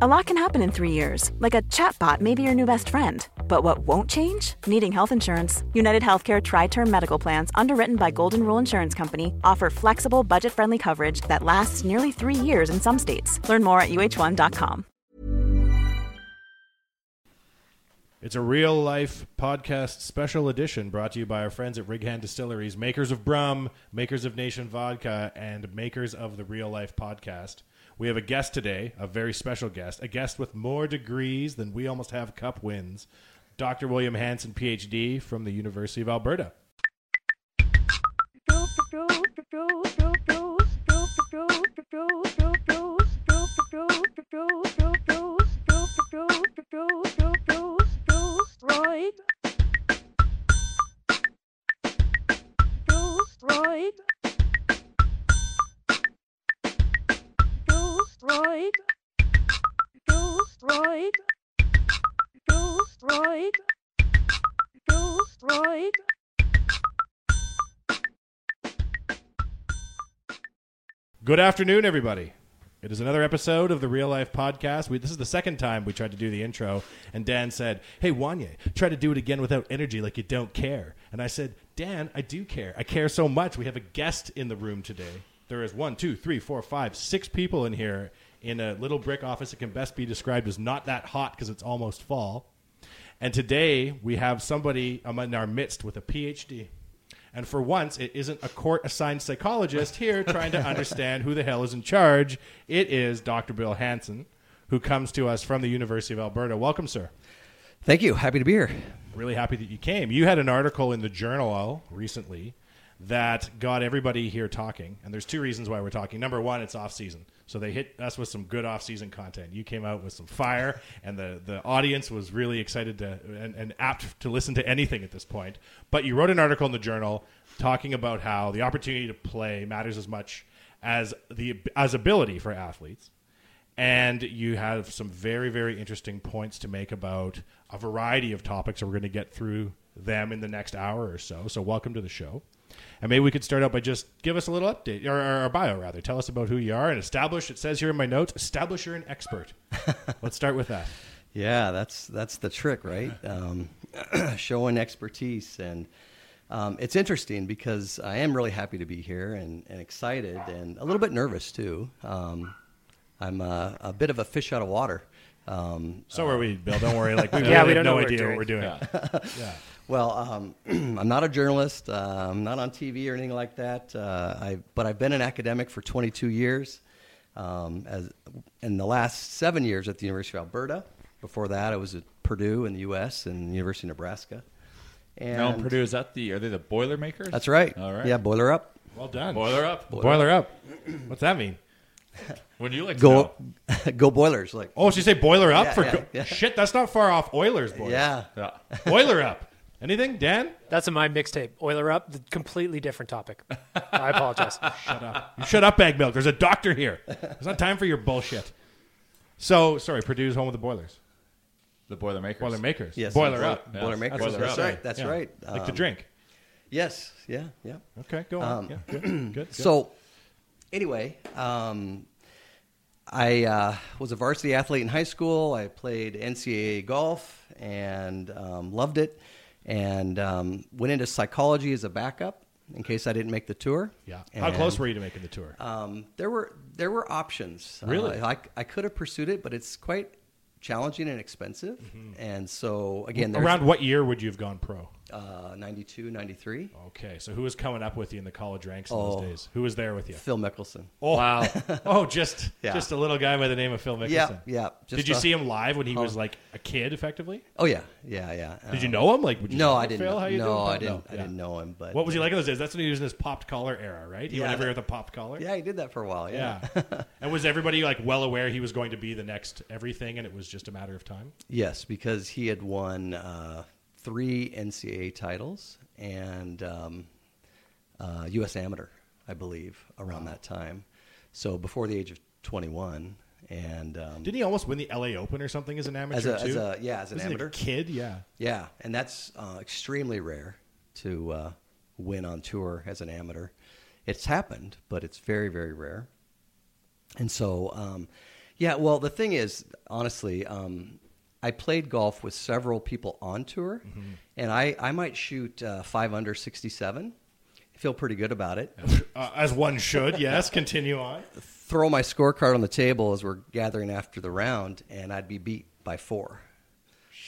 A lot can happen in three years, like a chatbot may be your new best friend. But what won't change? Needing health insurance. United Healthcare Tri Term Medical Plans, underwritten by Golden Rule Insurance Company, offer flexible, budget friendly coverage that lasts nearly three years in some states. Learn more at uhone.com. It's a real life podcast special edition brought to you by our friends at Rig Hand Distilleries, makers of Brum, makers of Nation Vodka, and makers of the Real Life Podcast. We have a guest today, a very special guest, a guest with more degrees than we almost have cup wins, Dr. William Hanson, PhD from the University of Alberta. Right. Good afternoon, everybody. It is another episode of the Real Life Podcast. We, this is the second time we tried to do the intro, and Dan said, Hey, Wanye, try to do it again without energy like you don't care. And I said, Dan, I do care. I care so much. We have a guest in the room today. There is one, two, three, four, five, six people in here in a little brick office that can best be described as not that hot because it's almost fall. And today we have somebody um, in our midst with a PhD. And for once, it isn't a court assigned psychologist here trying to understand who the hell is in charge. It is Dr. Bill Hanson, who comes to us from the University of Alberta. Welcome, sir. Thank you. Happy to be here. Really happy that you came. You had an article in the journal recently that got everybody here talking. And there's two reasons why we're talking. Number one, it's off season. So they hit us with some good off season content. You came out with some fire, and the, the audience was really excited to and, and apt to listen to anything at this point. But you wrote an article in the journal talking about how the opportunity to play matters as much as the as ability for athletes. And you have some very, very interesting points to make about a variety of topics, we're going to get through them in the next hour or so. So, welcome to the show. And maybe we could start out by just give us a little update, or, or, or bio rather. Tell us about who you are and establish. It says here in my notes, establish you're an expert. Let's start with that. Yeah, that's that's the trick, right? Um, showing expertise, and um, it's interesting because I am really happy to be here and, and excited, and a little bit nervous too. Um, I'm a, a bit of a fish out of water. Um, So are we, Bill. Don't worry. Like we Yeah, really we have don't no idea what we're doing. doing. yeah. Well, um, I'm not a journalist. Uh, I'm not on TV or anything like that. Uh, I, but I've been an academic for 22 years. Um, as in the last seven years at the University of Alberta. Before that, I was at Purdue in the U.S. and University of Nebraska. And No, Purdue is that the are they the Boilermakers? That's right. All right. Yeah, boiler up. Well done. Boiler up. Boiler up. What's that mean? Would you like Go, go Boilers! Like Oh, she say boiler up Yeah, for yeah, go- yeah. shit. That's not far off Oilers, boys. yeah, Yeah. boiler up. Anything, Dan? That's in my mixtape. Oiler up, the completely different topic. I apologize. Shut up. You shut up, bag milk. There's a doctor here. It's not time for your bullshit. So, sorry, Purdue's home of the Boilers. The Boilermakers. Boilermakers. Yes, Boiler Boil- up. Boilermakers. That's, That's right. right. That's Yeah. right. Like the Um, drink. Yes. Yeah. Yeah. Okay, go on. Um, yeah, good, good, good. So, anyway, um, I uh, was a varsity athlete in high school. I played NCAA golf and um, loved it, and um, went into psychology as a backup in case I didn't make the tour. yeah. How close were you to making the tour? Um, there were there were options. Really? Uh, I, I could have pursued it, but it's quite challenging and expensive. And so again, Around what year would you have gone pro? Uh, 92, 93. Okay, so who was coming up with you in the college ranks in Oh. those days? Who was there with you? Phil Mickelson. Oh, Wow. oh, just Yeah. just a little guy by the name of Phil Mickelson. Yeah, yeah. Did you a- see him live when he Oh. was like a kid, effectively? Oh yeah, yeah, yeah. Did you Um, know him? Like, would you no, I didn't. Phil? know- How you no, doing? I didn't. I yeah. didn't know him. But What was he uh, like in those days? That's when he was in his popped collar era, right? He Yeah, went everywhere that- with a popped collar. Yeah, he did that for a while. Yeah. Yeah. and was everybody like well aware he was going to be the next everything, and it was just a matter of time? yes, because he had won uh, three NCAA titles and um, uh, U.S. Amateur, I believe, around that time. So before the age of 21, and um, Didn't he almost win the L.A. Open or something as an amateur as a, too? as a yeah as an Wasn't amateur a kid? Yeah. Yeah, and that's uh, extremely rare to uh, win on tour as an amateur. It's happened, but it's very, very rare. And so, um, yeah, well, the thing is, honestly, um, I played golf with several people on tour, and I, I might shoot uh, five under 67. I feel pretty good about it. Uh, as one should. Yes. Continue on. Throw my scorecard on the table as we're gathering after the round, and I'd be beat by four.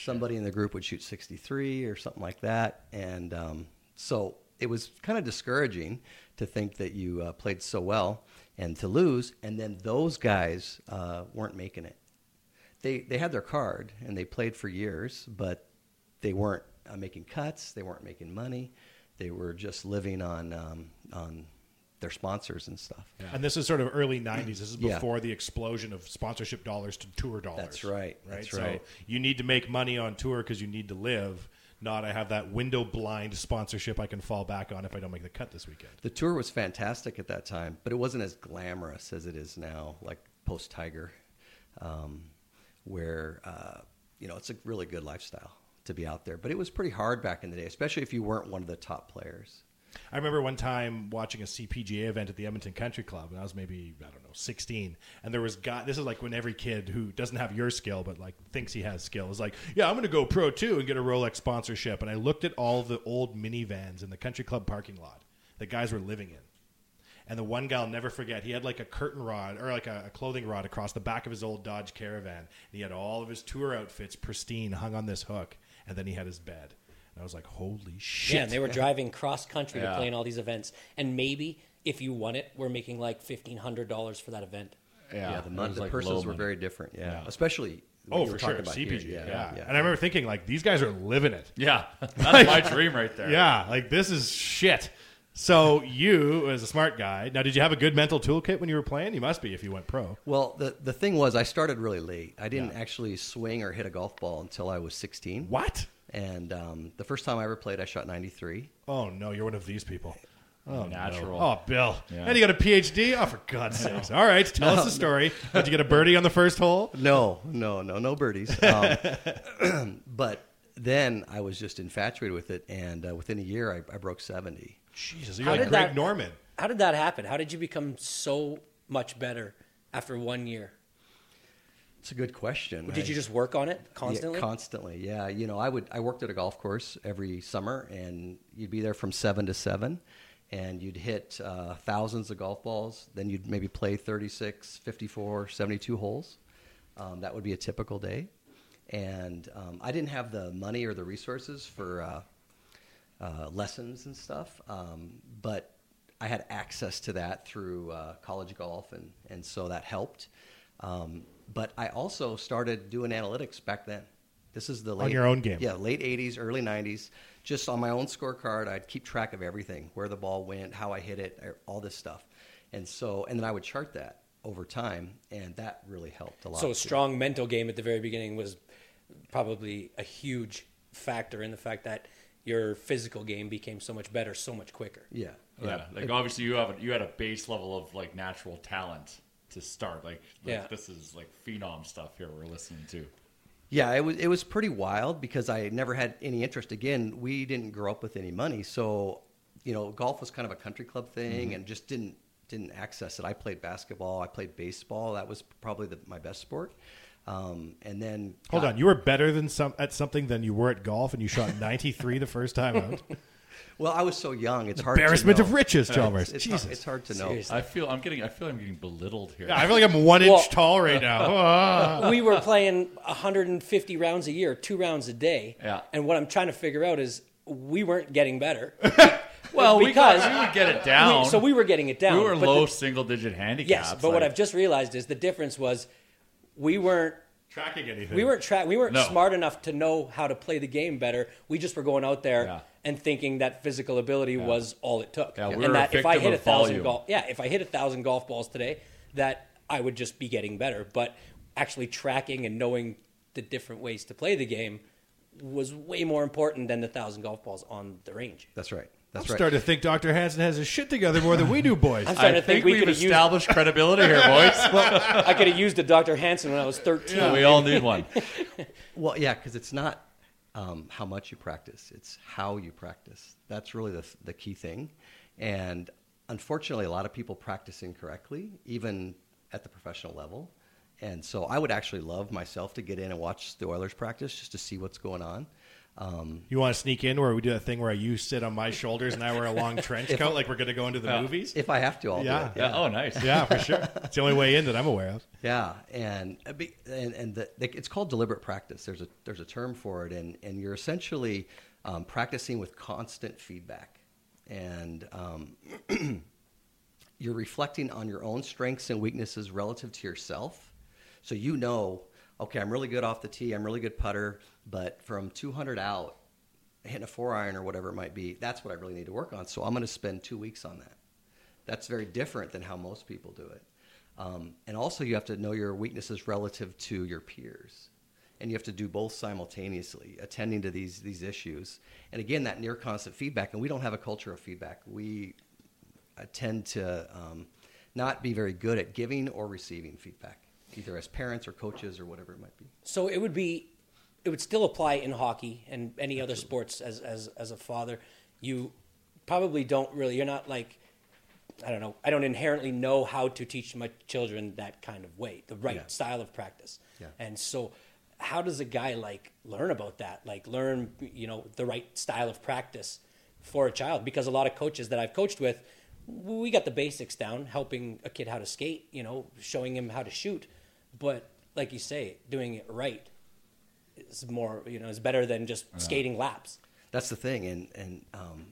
Somebody in the group would shoot 63 or something like that. And um, so it was kind of discouraging to think that you uh, played so well and to lose, and then those guys uh, weren't making it. They, they had their card and they played for years, but they weren't uh, making cuts, they weren't making money, they were just living on, um, on their sponsors and stuff. And this is sort of early '90s. This is Yeah. before the explosion of sponsorship dollars to tour dollars. That's right. Right. That's so right. you need to make money on tour because you need to live. Not I have that window blind sponsorship I can fall back on if I don't make the cut this weekend. The tour was fantastic at that time, but it wasn't as glamorous as it is now, like post Tiger, um, where uh, you know it's a really good lifestyle to be out there. But it was pretty hard back in the day, especially if you weren't one of the top players. I remember one time watching a CPGA event at the Edmonton Country Club, and I was maybe I don't know 16, and there was guy. This is like when every kid who doesn't have your skill but like thinks he has skill is like, yeah, I'm going to go pro too and get a Rolex sponsorship. And I looked at all the old minivans in the country club parking lot that guys were living in. And the one guy I'll never forget, he had like a curtain rod or like a, a clothing rod across the back of his old Dodge Caravan. And he had all of his tour outfits pristine hung on this hook. And then he had his bed. And I was like, holy shit. Yeah, and they were driving cross country to play in all these events, and maybe if you won it, we're making like fifteen hundred dollars for that event. Yeah, the, it mon- was the like purses were money. very different. Yeah, Yeah. especially Oh, you were for sure. talking about here. CPG. Yeah, Yeah, And I remember thinking, like, these guys are living it. Yeah, that's my dream right there. Yeah, like, this is shit. So, you, as a smart guy, now, did you have a good mental toolkit when you were playing? You must be if you went pro. Well, the the thing was, I started really late. I didn't Yeah. actually swing or hit a golf ball until I was 16. What? And um, the first time I ever played, I shot 93. Oh, no, you're one of these people. Oh, Natural. No. Oh, Bill. Yeah. And you got a PhD? Oh, for God's sakes. All right, tell us the story. Did you get a birdie on the first hole? No, no, no, no birdies. Um, but then I was just infatuated with it, and uh, within a year, I, I broke 70. Jesus, you're How like did Greg that- Norman. How did that happen? How did you become so much better after one year? It's a good question. Did I- you just work on it constantly? Yeah, constantly, yeah. You know, I would I worked at a golf course every summer, and you'd be there from seven to seven, and you'd hit uh, thousands of golf balls. Then you'd maybe play 36, 54, 72 holes. Um, that would be a typical day, and um, I didn't have the money or the resources for uh, uh, lessons and stuff, um, but I had access to that through uh, college golf, and and so that helped. Um, but I also started doing analytics back then. This is the late, your own game. yeah, late '80s, early '90s. Just on my own scorecard, I'd keep track of everything: where the ball went, how I hit it, er, all this stuff. And so, and then I would chart that over time, and that really helped a lot. So a too. strong mental game at the very beginning was probably a huge factor in the fact that your physical game became so much better, so much quicker. Yeah, Yeah, like obviously you have a, you had a base level of like natural talent to start. Like, like Yeah. this is like phenom stuff here we're listening to. Yeah, it was it was pretty wild because I never had any interest. Again, we didn't grow up with any money, so you know, golf was kind of a country club thing, Mhm. and just didn't didn't access it. I played basketball, I played baseball. That was probably the, my best sport. Um, and then Hold got- on, you were better than some at something than you were at golf, and you shot 93 the first time out. Well, I was so young. It's hard. Embarrassment to of know. riches, It's- Chalmers. It's, Jesus. hard, it's hard to know. I feel I'm getting I feel I'm getting belittled here. Yeah, I feel like I'm one inch Well- tall right now. Ah. we were playing 150 rounds a year, two rounds a day. Yeah. And what I'm trying to figure out is we weren't getting better. Well, we got- because we would get it down. we- so we were getting it down. We were low the- single digit handicaps. Yes, but what I've just realized is the difference was we weren't tracking anything. We weren't tra- we weren't No. smart enough to know how to play the game better. We just were going out there Yeah. and thinking that physical ability was all it took. Yeah, we and that if I hit a thousand golf, yeah, if I hit a thousand golf balls today, that I would just be getting better. But actually tracking and knowing the different ways to play the game was way more important than the thousand golf balls on the range. That's right. I'm right. starting to think Dr. Hanson has his shit together more than we do, boys. I'm starting I to think, think we we've could have used. established credibility here, boys. well, I could have used a Dr. Hanson when I was 13. we all need one. Well, yeah, because it's not um, how much you practice; it's how you practice. That's really the the key thing. And unfortunately, a lot of people practice incorrectly, even at the professional level. And so, I would actually love myself to get in and watch the Oilers practice just to see what's going on. Um, You want to sneak in where we do that thing where you sit on my shoulders and I wear a long trench If- coat like we're going to go into the Yeah. movies? if I have to, I'll Yeah. do it. Yeah, oh, nice. Yeah, for sure. It's the only way in that I'm aware of. Yeah, and and and the, the, it's called deliberate practice. There's a there's a term for it, and and you're essentially um, practicing with constant feedback, and um, you're reflecting on your own strengths and weaknesses relative to yourself. So you know, okay, I'm really good off the tee. I'm really good putter, but from 200 out, hitting a four iron or whatever it might be, that's what I really need to work on. So I'm going to spend two weeks on that. That's very different than how most people do it. Um, and also, you have to know your weaknesses relative to your peers. And you have to do both simultaneously, attending to these, these issues. And again, that near constant feedback. And we don't have a culture of feedback. We tend to um, not be very good at giving or receiving feedback, either as parents or coaches or whatever it might be. So it would be, it would still apply in hockey and any other sports. As as as a father, you probably don't really. You're not like, I don't know. I don't inherently know how to teach my children that kind of way, the right Yeah. style of practice. Yeah. And so, how does a guy like learn about that? Like learn, you know, the right style of practice for a child? Because a lot of coaches that I've coached with, we got the basics down, helping a kid how to skate, you know, showing him how to shoot. But like you say, doing it right is more, you know, is better than just skating laps. That's the thing, and and um,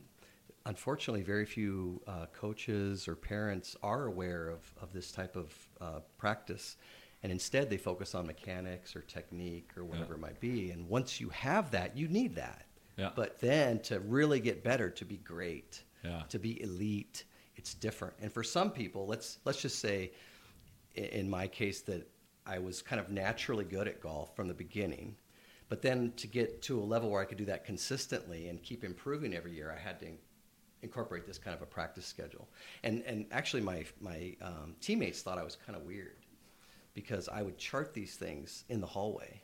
unfortunately, very few uh, coaches or parents are aware of, of this type of uh, practice, and instead they focus on mechanics or technique or whatever it might be. And once you have that, you need that. Yeah. But then to really get better, to be great, Yeah. to be elite, it's different. And for some people, let's let's just say, in my case, that I was kind of naturally good at golf from the beginning. But then to get to a level where I could do that consistently and keep improving every year, I had to incorporate this kind of a practice schedule. And and actually, my my um, teammates thought I was kind of weird because I would chart these things in the hallway,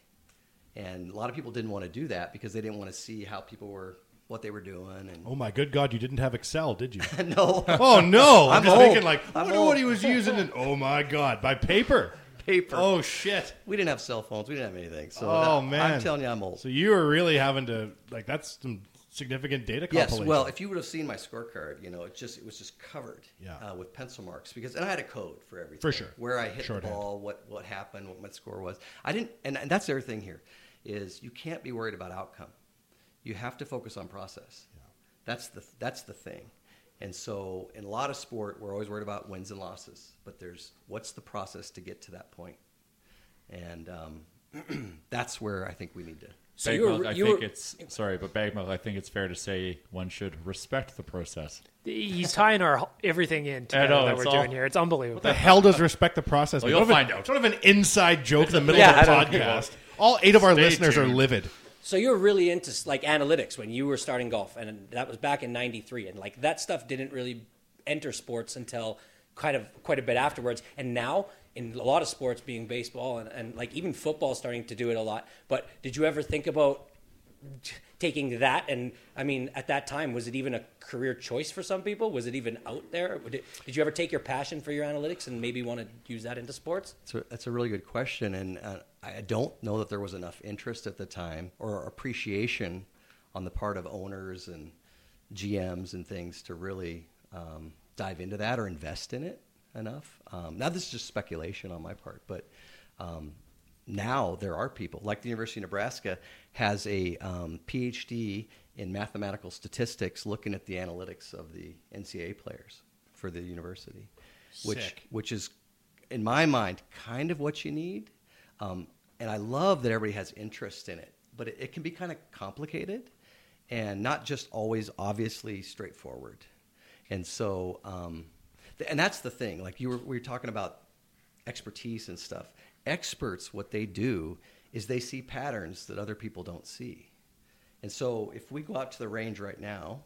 and a lot of people didn't want to do that because they didn't want to see how people were what they were doing. And Oh my good God, you didn't have Excel, did you? no, Oh no! I'm, I'm just old. thinking like, I wonder what he was using. And oh my God, by paper. Paper. Oh shit. we didn't have cell phones. We didn't have anything. So oh that- man, I'm telling you, I'm old. So you were really having to like that's some significant data Yes, compilation. well, if you would have seen my scorecard, you know, it just it was just covered Yeah. uh, with pencil marks because and I had a code for everything. For sure. Where I hit Shorthand. the ball, what what happened, what my score was. I didn't and, and that's the other thing here is you can't be worried about outcome. You have to focus on process. Yeah. That's the that's the thing. And so in a lot of sport we're always worried about wins and losses, but there's what's the process to get to that point? And um, that's where I think we need to So Bag you were, I you think were, it's sorry, but bag milk. I think it's fair to say one should respect the process. He's tying our everything in together know, that we're it's doing here. It's unbelievable. what the hell does respect the process? Well, you'll Don't have find a- out. Don't have an inside joke in the middle Yeah, of the podcast. All eight of our Stay listeners are livid. So you're really into like analytics when you were starting golf, and that was back in '93, and like that stuff didn't really enter sports until kind of quite a bit afterwards. And now in a lot of sports, being baseball and, and like even football, starting to do it a lot. But did you ever think about taking that? And I mean, at that time, was it even a career choice for some people? Was it even out there? Did, did you ever take your passion for your analytics and maybe want to use that into sports? That's a, that's a really good question, and uh, I don't know that there was enough interest at the time or appreciation on the part of owners and GMs and things to really um, dive into that or invest in it enough. Um, now, this is just speculation on my part, but um, now there are people like the University of Nebraska has a um, PhD in mathematical statistics looking at the analytics of the NCAA players for the university, which which is in my mind kind of what you need. Um, and I love that everybody has interest in it, but it, it can be kind of complicated and not just always obviously straightforward. And so, um, th- and that's the thing. Like you were, we were talking about expertise and stuff. Experts, what they do is they see patterns that other people don't see. And so, if we go out to the range right now,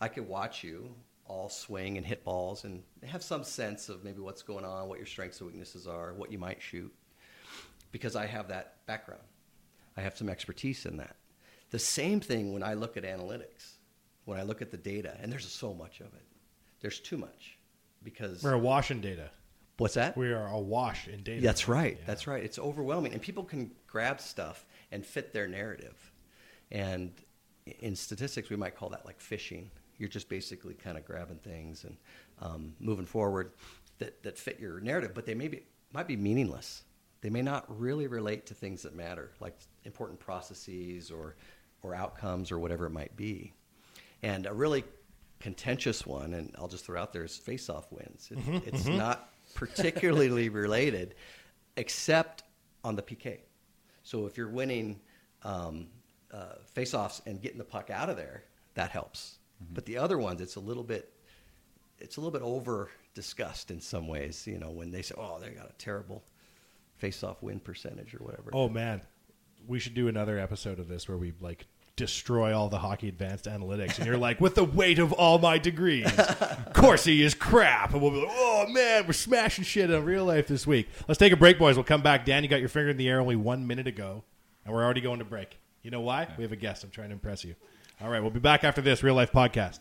I could watch you all swing and hit balls and have some sense of maybe what's going on, what your strengths and weaknesses are, what you might shoot, because I have that background. I have some expertise in that. The same thing when I look at analytics, when I look at the data, and there's so much of it. There's too much because We're awash in data. What's that? We are awash in data. That's right. That's right. It's overwhelming, and people can grab stuff and fit their narrative. And in statistics, we might call that like fishing. You're just basically kind of grabbing things and um, moving forward that, that fit your narrative, but they may be, might be meaningless. They may not really relate to things that matter, like important processes or, or outcomes or whatever it might be. And a really contentious one, and I'll just throw out there, is face-off wins. It, Mhm, it's mhm. not particularly related, except on the PK. So if you're winning um, uh, face-offs and getting the puck out of there, that helps. But the other ones, it's a little bit, it's a little bit over discussed in some ways. You know, when they say, "Oh, they got a terrible face-off win percentage" or whatever. Oh man, we should do another episode of this where we like destroy all the hockey advanced analytics, and you're like, with the weight of all my degrees, Corsi is crap, and we'll be like, oh man, we're smashing shit in real life this week. Let's take a break, boys. We'll come back. Dan, you got your finger in the air only one minute ago, and we're already going to break. You know why? We have a guest. I'm trying to impress you. All right, we'll be back after this real life podcast.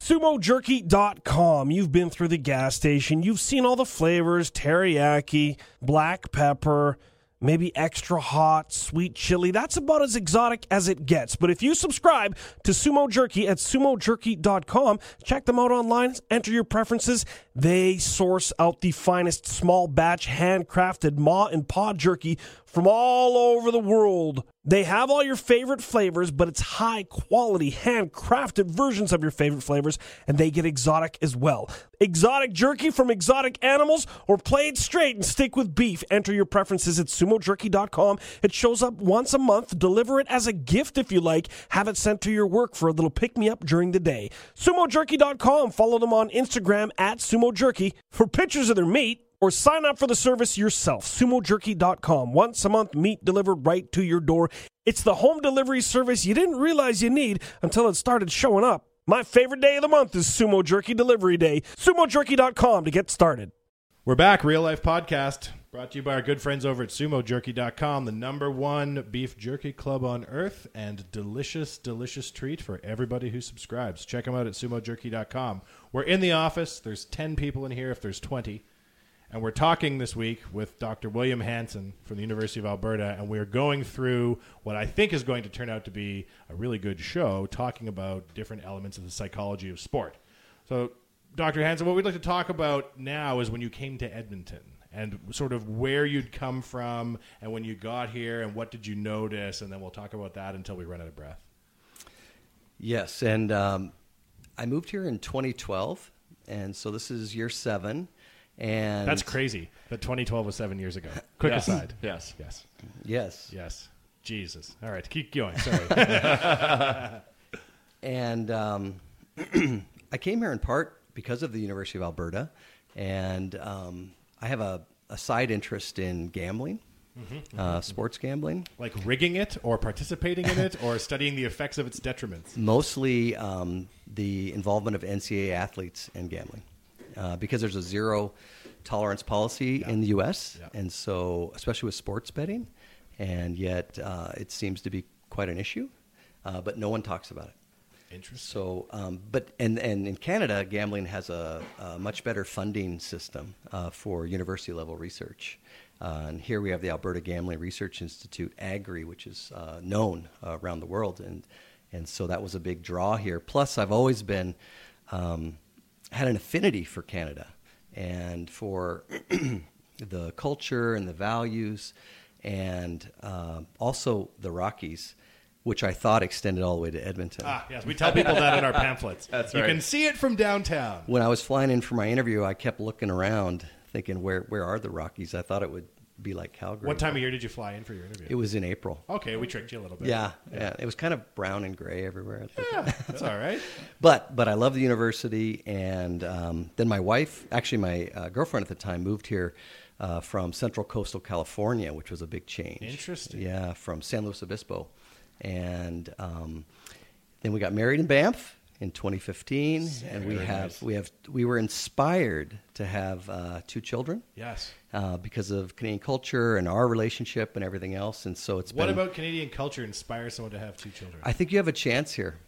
SumoJerky.com. You've been through the gas station. You've seen all the flavors teriyaki, black pepper, maybe extra hot, sweet chili. That's about as exotic as it gets. But if you subscribe to Sumo Jerky at sumojerky.com, check them out online, enter your preferences. They source out the finest small batch handcrafted maw and paw jerky from all over the world. They have all your favorite flavors, but it's high quality, handcrafted versions of your favorite flavors, and they get exotic as well. Exotic jerky from exotic animals, or play it straight and stick with beef. Enter your preferences at sumojerky.com. It shows up once a month. Deliver it as a gift if you like. Have it sent to your work for a little pick me up during the day. Sumojerky.com. Follow them on Instagram at sumojerky for pictures of their meat or sign up for the service yourself. SumoJerky.com. Once a month, meat delivered right to your door. It's the home delivery service you didn't realize you need until it started showing up. My favorite day of the month is Sumo Jerky Delivery Day. SumoJerky.com to get started. We're back, Real Life Podcast, brought to you by our good friends over at SumoJerky.com, the number one beef jerky club on earth, and delicious, delicious treat for everybody who subscribes. Check them out at SumoJerky.com. We're in the office. There's 10 people in here if there's 20. And we're talking this week with Dr. William Hanson from the University of Alberta, and we're going through what I think is going to turn out to be a really good show, talking about different elements of the psychology of sport. So, Dr. Hanson, what we'd like to talk about now is when you came to Edmonton and sort of where you'd come from and when you got here and what did you notice, and then we'll talk about that until we run out of breath. Yes, and um, I moved here in 2012, and so this is year seven. And That's crazy. That 2012 was seven years ago. Quick Yes. aside. Yes. Yes. Yes. Yes. Jesus. All right. Keep going. Sorry. and um, I came here in part because of the University of Alberta, and um, I have a, a side interest in gambling, Mhm, uh, mhm. sports gambling. like rigging it or participating in it or studying the effects of its detriments. Mostly um, the involvement of NCAA athletes and gambling, uh, because there's a zero tolerance policy in the U.S., and so especially with sports betting, and yet uh, it seems to be quite an issue, uh, but no one talks about it. Interesting. So, um, but and, and in Canada, gambling has a, a much better funding system uh, for university level research. Uh, and here we have the Alberta Gambling Research Institute, AGRI, which is uh, known uh, around the world, and and so that was a big draw here. Plus, I've always been um, had an affinity for Canada and for the culture and the values, and uh, also the Rockies, which I thought extended all the way to Edmonton. Ah, yes, we tell people that in our pamphlets. That's right. you can see it from downtown. when I was flying in for my interview, I kept looking around, thinking, "Where where are the Rockies?" I thought it would be like Calgary. What time of year did you fly in for your interview? It was in April. Okay, we tricked you a little bit. Yeah, yeah. It was kind of brown and gray everywhere. Yeah, that's all right. But but I love the university, and um, then my wife, actually my uh, girlfriend at the time, moved here uh, from Central Coastal California, which was a big change. Interesting. Yeah, from San Luis Obispo, and um, then we got married in Banff in 2015, and we have we have we were inspired to have uh, two children. Yes. Uh, because of Canadian culture and our relationship and everything else, and so it's What been. about Canadian culture inspires someone to have two children? I think you have a chance here.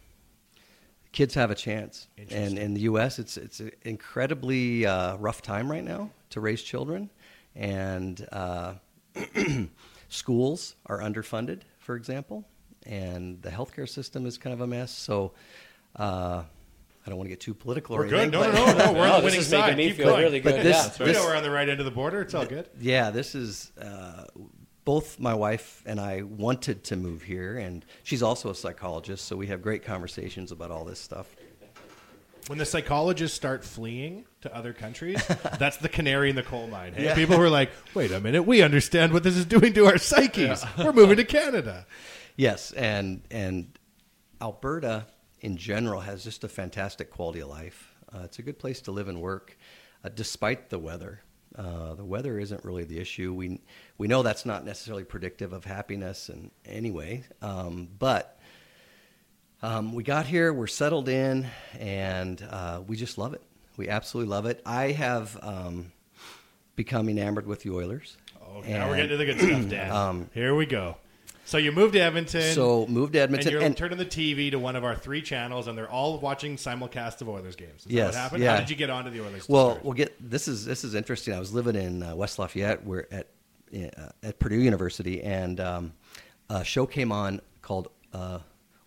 Kids have a chance, and in the U.S., it's it's an incredibly uh, rough time right now to raise children, and uh, schools are underfunded, for example, and the healthcare system is kind of a mess. So, uh, I don't want to get too political. We're or good. anything, No, but- no, no, no. We're on the this winning side. me Keep going. really But good. this- yeah. We know we're on the right end of the border. It's all good. Yeah, this is uh, both my wife and I wanted to move here, and she's also a psychologist, so we have great conversations about all this stuff. When the psychologists start fleeing to other countries, that's the canary in the coal mine. Hey, Yeah. people who are like, "Wait a minute, we understand what this is doing to our psyches. We're moving to Canada." Yes, and and Alberta in general has just a fantastic quality of life. Uh, it's a good place to live and work, uh, despite the weather. Uh, the weather isn't really the issue. We we know that's not necessarily predictive of happiness, and anyway, um, but um, we got here, we're settled in, and uh, we just love it. We absolutely love it. I have um, become enamored with the Oilers. Oh, now we're getting to the good stuff, Dan. Um, Here we go. So you moved to Edmonton. So moved to Edmonton, and you're and- turning the TV to one of our three channels, and they're all watching simulcast of Oilers games. Is that Yes, what happened? yeah. How did you get onto the Oilers? Well, start? we'll get this is this is interesting. I was living in uh, West Lafayette, where at uh, at Purdue University, and um, a show came on called uh,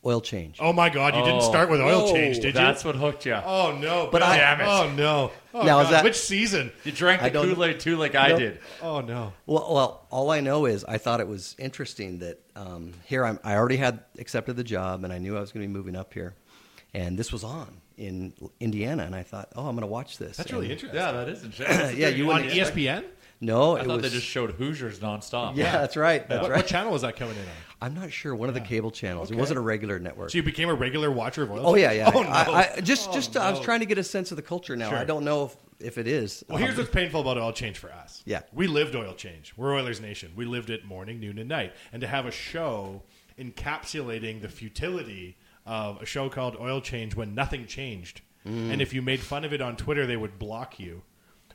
Oil Change. Oh my God! You didn't Oh. start with oil Oh, change, did you? that's what hooked you. Oh no! But I- damn it! Oh no! Oh, Now, is God. that- which season? You drank I the don't- Kool Aid too, like I Nope. did. Oh no! Well, well, all I know is I thought it was interesting that um, here I'm, I already had accepted the job, and I knew I was going to be moving up here, and this was on in Indiana, and I thought, oh, I'm going to watch this. That's really And- interesting. Yeah, that is interesting. Yeah, you on wouldn't expect- ESPN. No, I it thought was they just showed Hoosiers nonstop. Yeah, that's right. That's what, right. what channel was that coming in on? I'm not sure. One of the cable channels. It wasn't a regular network. So you became a regular watcher of oil. Oh yeah, yeah. Oh no! I, I just, Oh, just I was trying to get a sense of the culture. Now Sure. I don't know if, if it is. Well, here's Um, what's painful about oil change for us. Yeah. We lived oil change. We're Oilers Nation. We lived it morning, noon, and night. And to have a show encapsulating the futility of a show called Oil Change when nothing changed, Mm. and if you made fun of it on Twitter, they would block you,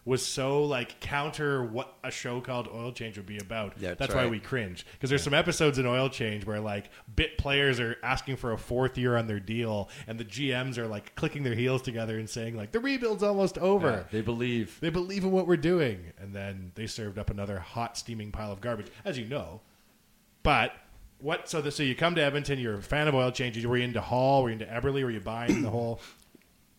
was so like counter what a show called Oil Change would be about. Yeah, that's That's why we cringe because there's some episodes in Oil Change where like bit players are asking for a fourth year on their deal, and the GMs are like clicking their heels together and saying like the rebuild's almost over. Yeah, they believe. They believe in what we're doing. And then they served up another hot, steaming pile of garbage, as you know. But what? So, the, so you come to Edmonton. You're a fan of oil Change. Were you into Hall? Were you into Eberle? Were you buying the whole?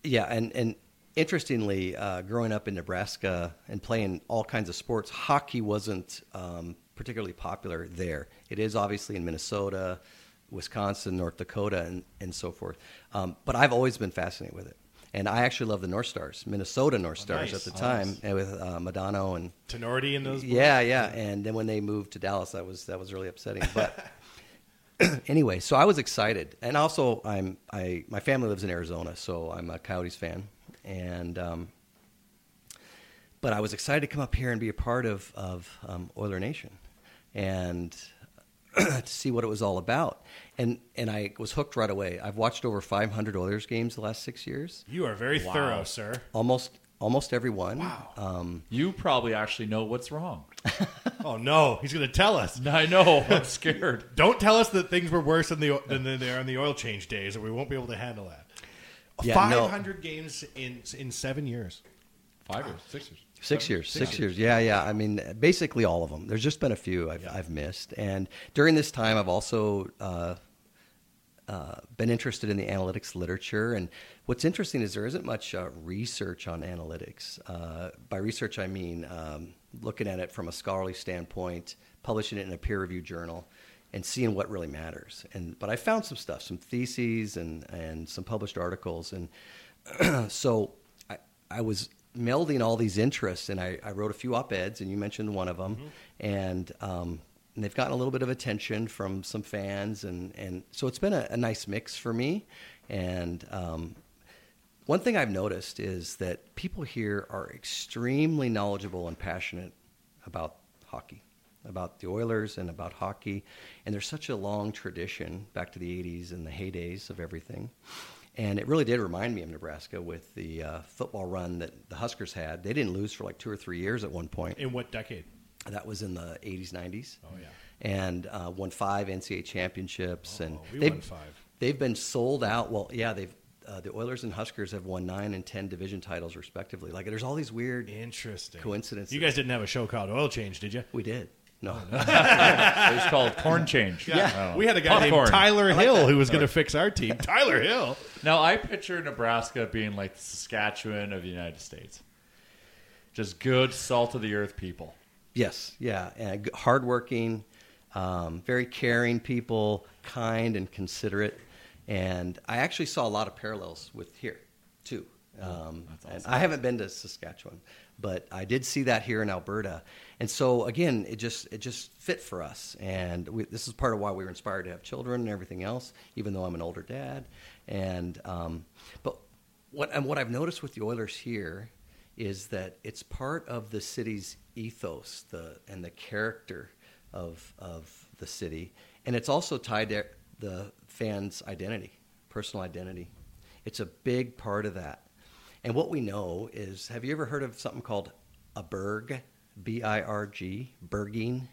Yeah, and and interestingly, uh, growing up in Nebraska and playing all kinds of sports, hockey wasn't um, particularly popular there. It is obviously in Minnesota, Wisconsin, North Dakota, and and so forth. Um, but I've always been fascinated with it. And I actually love the North Stars, Minnesota North Stars nice. at the Oh, time, nice. and with uh, Modano and Tenority in those. yeah, yeah. And then when they moved to Dallas, that was that was really upsetting. But anyway, so I was excited, and also I'm I my family lives in Arizona, so I'm a Coyotes fan, and um, but I was excited to come up here and be a part of of um, Oiler Nation, and to see what it was all about. And and I was hooked right away. I've watched over 500 Oilers games the last six years You are very Wow. thorough, sir. almost almost every one. Wow. Um, You probably actually know what's wrong. Oh no, he's going to tell us. I know. I'm scared. Don't tell us that things were worse than the than they are in the oil change days, or we won't be able to handle that. Yeah, Five no. games in in seven years. Five years, six years. Six Seven? years, six years. Yeah, yeah. I mean, basically all of them. There's just been a few I've, I've missed. And during this time, I've also uh, uh, been interested in the analytics literature. And what's interesting is there isn't much uh, research on analytics. Uh, by research, I mean um, looking at it from a scholarly standpoint, publishing it in a peer-reviewed journal, and seeing what really matters. And but I found some stuff, some theses and and some published articles, and so I, I was melding all these interests, and I, I wrote a few op-eds, and you mentioned one of them, and, um, and they've gotten a little bit of attention from some fans, and, and so it's been a, a nice mix for me. And um, one thing I've noticed is that people here are extremely knowledgeable and passionate about hockey, about the Oilers and about hockey. And there's such a long tradition back to the 80s and the heydays of everything. And it really did remind me of Nebraska with the uh, football run that the Huskers had. They didn't lose for like two or three years at one point. In what decade? That was in the 80s, 90s. Oh, yeah. And uh, won five NCAA championships. and Oh, we they've, won five. They've been sold out. Well, yeah, they've. Uh, the Oilers and Huskers have won nine and ten division titles respectively. Like, there's all these weird Interesting coincidences. You guys didn't have a show called Oil Change, did you? We did. No. it was called Corn Change. Yeah. Oh. We had a guy named Tyler I like Hill who was going to fix our team. Tyler Hill. Now I picture Nebraska being like the Saskatchewan of the United States. Just good, salt of the earth people. Yes, yeah, and hardworking, um, very caring people, kind and considerate, and I actually saw a lot of parallels with here too. Um, and I haven't been to Saskatchewan, but I did see that here in Alberta, and so again, it just it just fit for us, and we, this is part of why we were inspired to have children and everything else. Even though I'm an older dad, and um, but what and what I've noticed with the Oilers here is that it's part of the city's ethos the, and the character of, of the city. And it's also tied to the fans' identity, personal identity. It's a big part of that. And what we know is have you ever heard of something called a berg? B I R G, burging?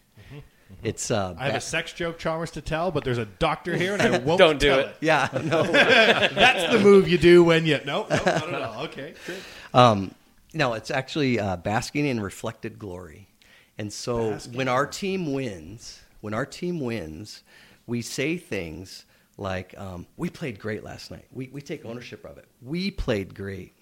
It's uh, Mm-hmm, I have a sex joke, Chalmers, to tell, but there's a doctor here, and I won't Don't do tell it. Yeah, no. That's the move you do when you. Nope, nope not at all. Okay, good. Um, no, it's actually uh, basking in reflected glory. And so Basking when our team wins, when our team wins, we say things like, um, "We played great last night." We we take ownership of it. We played great.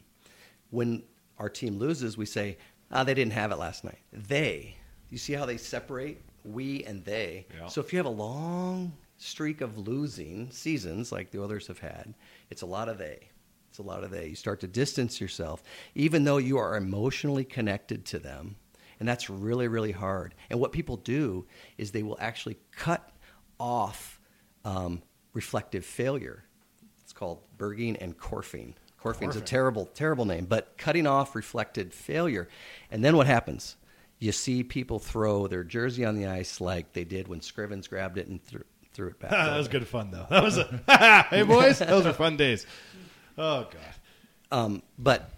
When our team loses, we say, "Ah, they didn't have it last night." They. You see how they separate we and they. Yeah. So if you have a long streak of losing seasons like the others have had, it's a lot of they. It's a lot of they. You start to distance yourself, even though you are emotionally connected to them. And that's really, really hard. And what people do is they will actually cut off um, reflective failure. It's called Berging and Corfing. Corfing's a terrible, terrible name, but cutting off reflected failure. And then what happens? You see people throw their jersey on the ice like they did when Scrivens grabbed it and threw, threw it back. that was good fun, though. That was a. hey, boys, those are fun days. Oh God. Um, but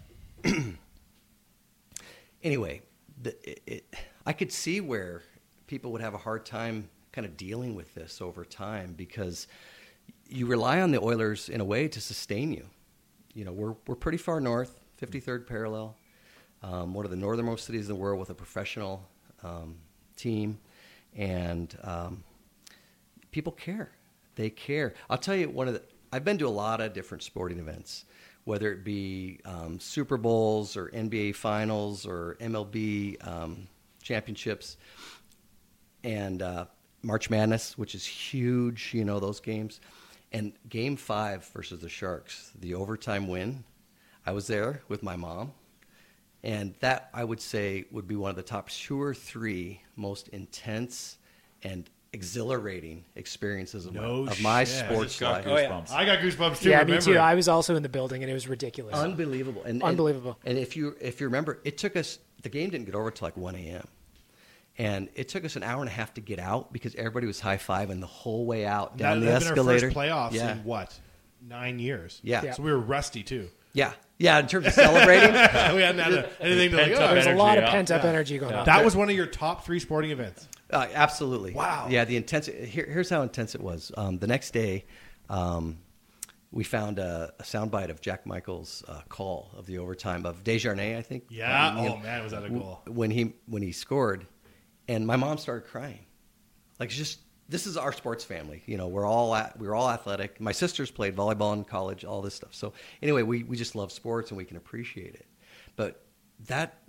anyway, the, it, it, I could see where people would have a hard time kind of dealing with this over time because you rely on the Oilers in a way to sustain you. You know, we're we're pretty far north, 53rd parallel, um, one of the northernmost cities in the world with a professional um, team, and um, people care. They care. I'll tell you one of the. I've been to a lot of different sporting events, whether it be um, Super Bowls or NBA Finals or MLB um, championships, and uh, March Madness, which is huge. You know those games, and Game Five versus the Sharks, the overtime win. I was there with my mom, and that I would say would be one of the top two or three most intense and exhilarating experiences of No my, of my shit. I sports life. Oh, yeah. I got goosebumps too. yeah, me too. I was also in the building, and it was ridiculous. Unbelievable. And, and- Unbelievable. And, if you if you remember, it took us the game didn't get over till like one a.m. And it took us an hour and a half to get out because everybody was high fiving the whole way out down that the had been escalator. our first playoffs Yeah. in what nine years. Yeah. Yeah. So we were rusty too. Yeah, yeah. In terms of celebrating, we hadn't had a- anything to like. Oh, There's a lot of pent up energy going on. That was one of your top three sporting events. Uh, absolutely. Wow. Yeah, the intensity. Here, here's how intense it was. Um, the next day, um, we found a, a soundbite of Jack Michaels' uh, call of the overtime of Desharnais, I think. Yeah. Um, Oh, man, was that a goal. When he when he scored, and my mom started crying. Like it's just this is our sports family. You know, we're all at, we're all athletic. My sisters played volleyball in college, all this stuff. So anyway, we we just love sports and we can appreciate it. But that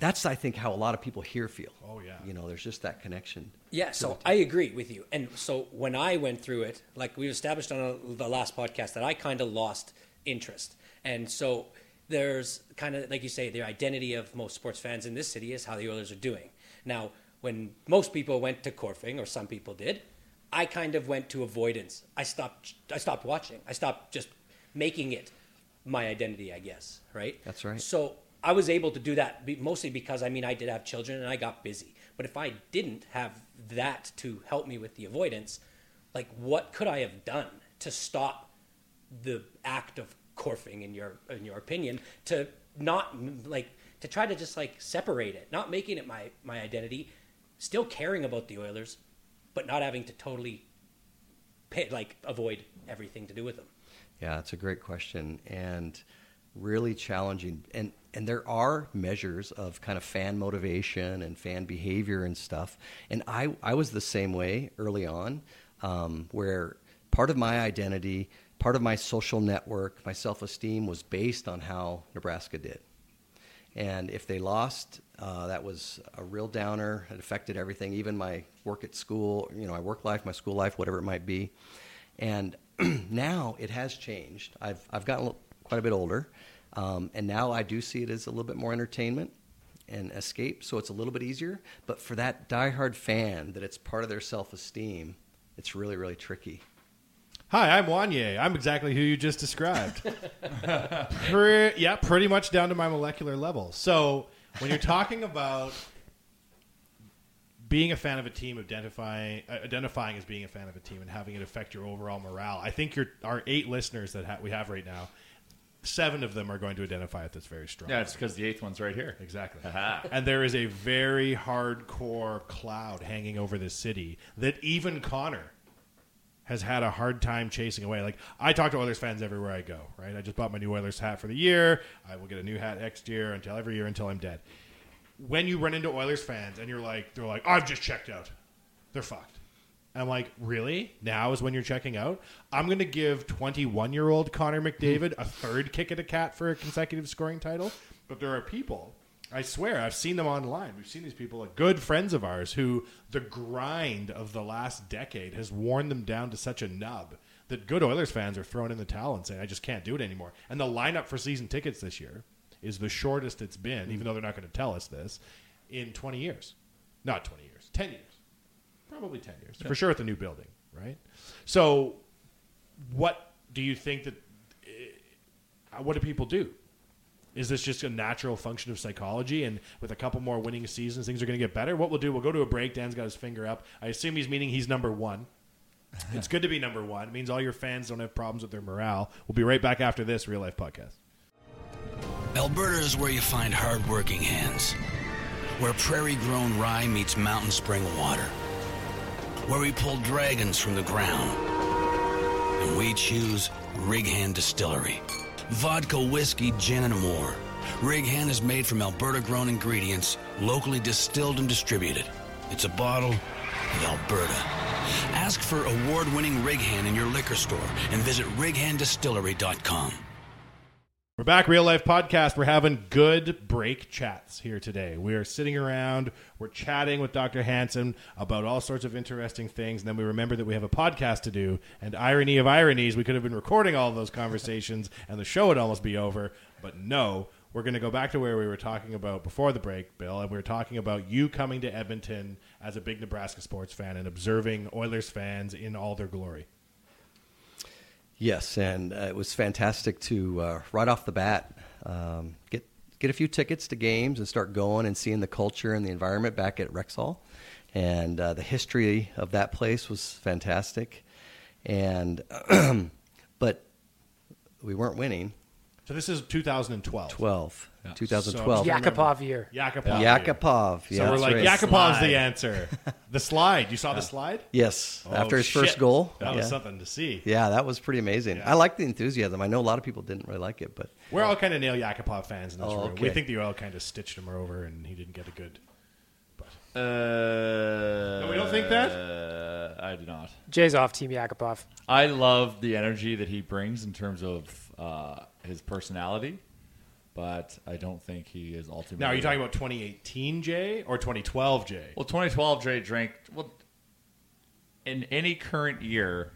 that's I think how a lot of people here feel. Oh, yeah. You know, there's just that connection. Yeah, so I agree with you. And so when I went through it, like we established on a, the last podcast, that I kind of lost interest. And so there's kind of, like you say, the identity of most sports fans in this city is how the Oilers are doing. Now, when most people went to Corfing, or some people did, I kind of went to avoidance. I stopped. I stopped watching. I stopped just making it my identity. I guess. Right. That's right. So I was able to do that mostly because I mean I did have children and I got busy. But if I didn't have that to help me with the avoidance, like what could I have done to stop the act of corfing in your in your opinion to not like to try to just like separate it, not making it my my identity, still caring about the Oilers, but not having to totally pay, like avoid everything to do with them. Yeah, it's a great question and really challenging. And and there are measures of kind of fan motivation and fan behavior and stuff. And I I was the same way early on, um, where part of my identity, part of my social network, my self esteem was based on how Nebraska did. And if they lost, uh, that was a real downer. It affected everything, even my work at school, you know, my work life, my school life, whatever it might be. And now it has changed. I've, I've gotten quite a bit older. Um, and now I do see it as a little bit more entertainment and escape, so it's a little bit easier. But for that diehard fan, that it's part of their self esteem, it's really, really tricky. Hi, I'm Wanye. I'm exactly who you just described. Pre- yeah, pretty much down to my molecular level. So when you're talking about being a fan of a team, identifying uh, identifying as being a fan of a team, and having it affect your overall morale, I think your our eight listeners that ha- we have right now, seven of them are going to identify with this very strong. Yeah, it's because the eighth one's right here. Exactly. Aha. and there is a very hardcore cloud hanging over this city that even Connor has had a hard time chasing away. Like I talk to Oilers fans everywhere I go, right? I just bought my new Oilers hat for the year. I will get a new hat next year until every year until I'm dead. When you run into Oilers fans and you're like, they're like, I've just checked out. They're fucked. I'm like, really? Now is when you're checking out? I'm going to give 21 year old Connor McDavid a third kick at a cat for a consecutive scoring title. But there are people, I swear, I've seen them online. We've seen these people, like good friends of ours, who the grind of the last decade has worn them down to such a nub that good Oilers fans are throwing in the towel and saying, I just can't do it anymore. And the lineup for season tickets this year is the shortest it's been, even though they're not going to tell us this, in 20 years. Not 20 years, 10 years. Probably 10 years. For sure at the new building, right? So, what do you think that. Uh, what do people do? Is this just a natural function of psychology? And with a couple more winning seasons, things are going to get better? What we'll do, we'll go to a break. Dan's got his finger up. I assume he's meaning he's number one. it's good to be number one. It means all your fans don't have problems with their morale. We'll be right back after this Real Life Podcast. Alberta is where you find hard-working hands, where prairie-grown rye meets mountain spring water, where we pull dragons from the ground, and we choose Rig Hand Distillery. Vodka, whiskey, gin, and more. Rig Hand is made from Alberta-grown ingredients, locally distilled and distributed. It's a bottle of Alberta. Ask for award-winning Rig Hand in your liquor store and visit righanddistillery.com. We're back, Real Life Podcast. We're having good break chats here today. We are sitting around, we're chatting with Dr. Hanson about all sorts of interesting things, and then we remember that we have a podcast to do. And irony of ironies, we could have been recording all of those conversations, and the show would almost be over. But no, we're going to go back to where we were talking about before the break, Bill, and we were talking about you coming to Edmonton as a big Nebraska sports fan and observing Oilers fans in all their glory. Yes, and uh, it was fantastic to uh, right off the bat um, get get a few tickets to games and start going and seeing the culture and the environment back at Rexall, and uh, the history of that place was fantastic, and but we weren't winning, So this is 2012. 12. 2012. So- Yakupov year. Yakupov. Yakupov. So we're like, right. Yakupov's Slide. the answer. the slide. You saw the slide? Yes, Oh, after his first goal. That was something to see. Yeah, that was pretty amazing. I like the enthusiasm. I know a lot of people didn't really like it, but We're all kind of Nail Yakupov fans in this Oh, room. We think the oil kind of stitched him over and he didn't get a good. Uh, No, we don't think that? Uh, I do not. Jay's off Team Yakupov. I love the energy that he brings in terms of uh, his personality, but I don't think he is ultimately. Now, are you talking about 2018 Jay or 2012 Jay? Well, 2012, Jay drank. Well, in any current year,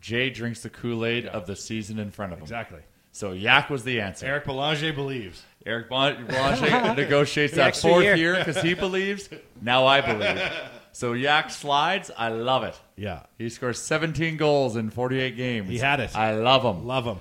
Jay drinks the Kool Aid of the season in front of him. Exactly. So Yak was the answer. Eric Belanger believes. Eric Bon- Belanger negotiates that fourth year. year because he believes. Now I believe. So Yak slides. I love it. Yeah. He scores 17 goals in 48 games. He had it. I love him. Love him.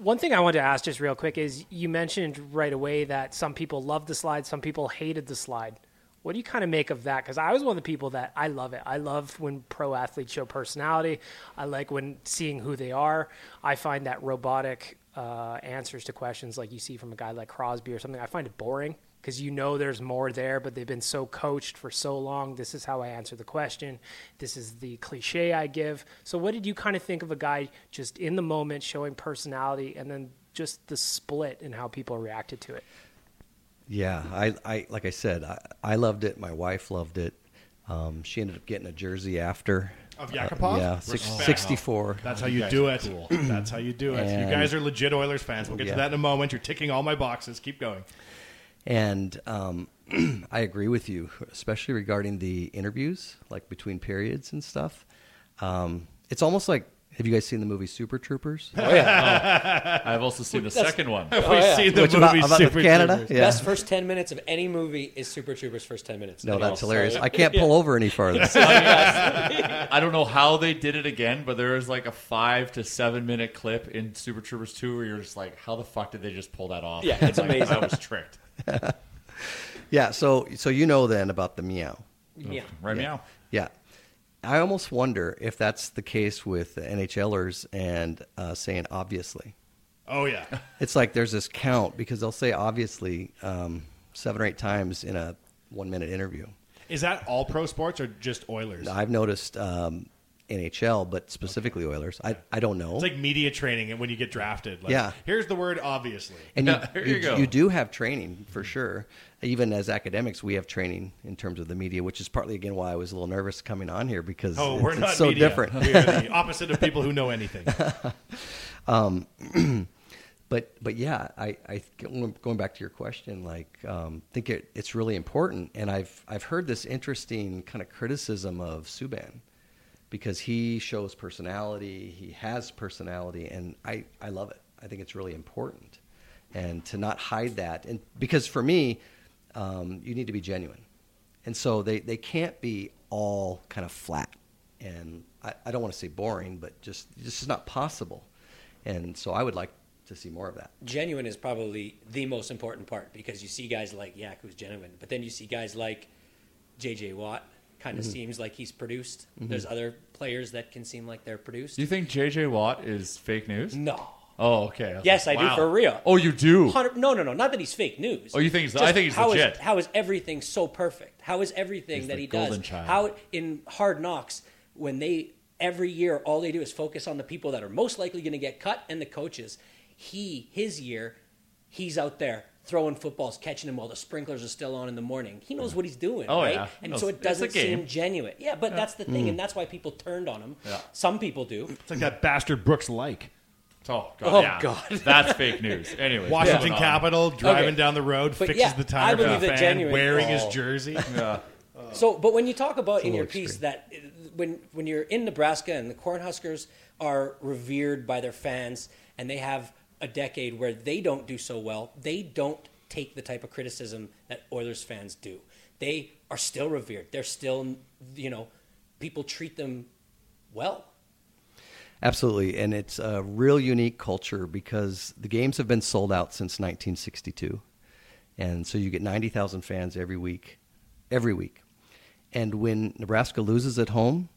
One thing I wanted to ask just real quick is you mentioned right away that some people loved the slide, some people hated the slide. What do you kind of make of that? Because I was one of the people that I love it. I love when pro athletes show personality. I like when seeing who they are. I find that robotic uh, answers to questions like you see from a guy like Crosby or something, I find it boring because you know there's more there, but they've been so coached for so long. This is how I answer the question. This is the cliche I give. So, what did you kind of think of a guy just in the moment showing personality and then just the split in how people reacted to it? yeah, I, I like I said, I, I loved it. My wife loved it. Um, she ended up getting a jersey after. Of Uh, yeah, six, 64. That's how you do it. That's how you do it. And- you guys are legit Oilers fans. We'll get Yeah. to that in a moment. You're ticking all my boxes. Keep going. And um, I agree with you, especially regarding the interviews, like between periods and stuff. Um, it's almost like have you guys seen the movie Super Troopers? Oh yeah. I've also seen the That's- second one. Have Oh, we yeah. seen the Which movie about- about with Super Canada? Troopers? Yeah. Best first ten minutes of any movie is Super Troopers' first ten minutes. No, I know, that's hilarious. I can't pull over any farther. I don't know how they did it again, but there is like a five to seven minute clip in Super Troopers 2 where you're just like, how the fuck did they just pull that off? Yeah, it's Like, amazing. I was tricked. yeah, so so you know then about the meow. Yeah. Right yeah. meow. Yeah. I almost wonder if that's the case with the NHLers and uh, saying obviously. Oh, yeah. It's like there's this count because they'll say obviously um, seven or eight times in a one minute interview. Is that all pro sports or just Oilers? I've noticed um, NHL, but specifically Oilers. I, I don't know. It's like media training and when you get drafted. Like, Yeah. Here's the word obviously. and you, here you, go. do have training for sure. Even as academics, we have training in terms of the media, which is partly again why I was a little nervous coming on here because Oh, it's, we're it's not so media. different. We are the opposite of people who know anything. but but yeah, I, I going back to your question, like um, think it, it's really important, and I've I've heard this interesting kind of criticism of Subban because he shows personality, he has personality, and I I love it. I think it's really important, and to not hide that, and because for me, um, you need to be genuine, and so they they can't be all kind of flat, and I, I don't want to say boring, but just this is not possible, and so I would like to see more of that. genuine is probably the most important part because you see guys like Yak who's genuine, but then you see guys like JJ Watt kind of mm-hmm. seems like he's produced. Mm-hmm. There's other players that can seem like they're produced. Do you think JJ Watt is fake news? no. Oh, okay. was Yes, like, I do for real. Oh, you do? No, no, no. Not that he's fake news. Oh, you think he's- Just I think he's how is- legit. how is everything so perfect? How is everything He's that the he does? child. How in Hard Knocks when they every year all they do is focus on the people that are most likely going to get cut and the coaches. He his year, he's out there throwing footballs, catching them while the sprinklers are still on in the morning. He knows what he's doing, Oh, right? yeah. And No, so it doesn't seem genuine. Yeah, but that's the thing, and that's why people turned on him. Yeah. Some people do. It's like that bastard Brooks like. Oh, God. Oh, yeah. God. That's fake news. Anyway. Washington moving on. Driving Okay. down the road, But fixes yeah, the I tire for believe the fan, genuine- wearing his Oh. jersey. Yeah. So, but when you talk about in little your piece that uh, when when you're in Nebraska and the Cornhuskers are revered by their fans and they have a decade where they don't do so well, they don't take the type of criticism that Oilers fans do. They are still revered. They're still, you know, people treat them well. Absolutely, and it's a real unique culture because the games have been sold out since 1962, and so you get 90,000 fans every week, every week. And when Nebraska loses at home,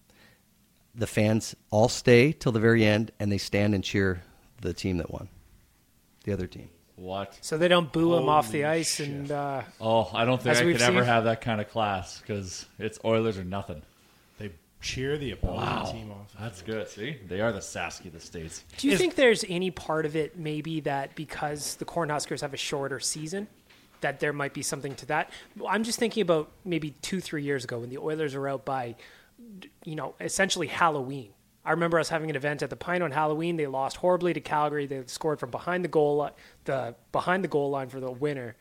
the fans all stay till the very end, and they stand and cheer the team that won. The other team. What? So they don't boo him off the ice, shit. and uh, Oh, I don't think I we've could ever have that kind of class because it's Oilers or nothing. They cheer the opposing team off. That's good. See, they are the Sasky of the states. do you think there's any part of it maybe that because the Cornhuskers have a shorter season, that there might be something to that? I'm just thinking about maybe two, three years ago when the Oilers were out by, you know, essentially Halloween. I remember us having an event at the Pine on Halloween. They lost horribly to Calgary. They scored from behind the goal, the behind the goal line for the winner.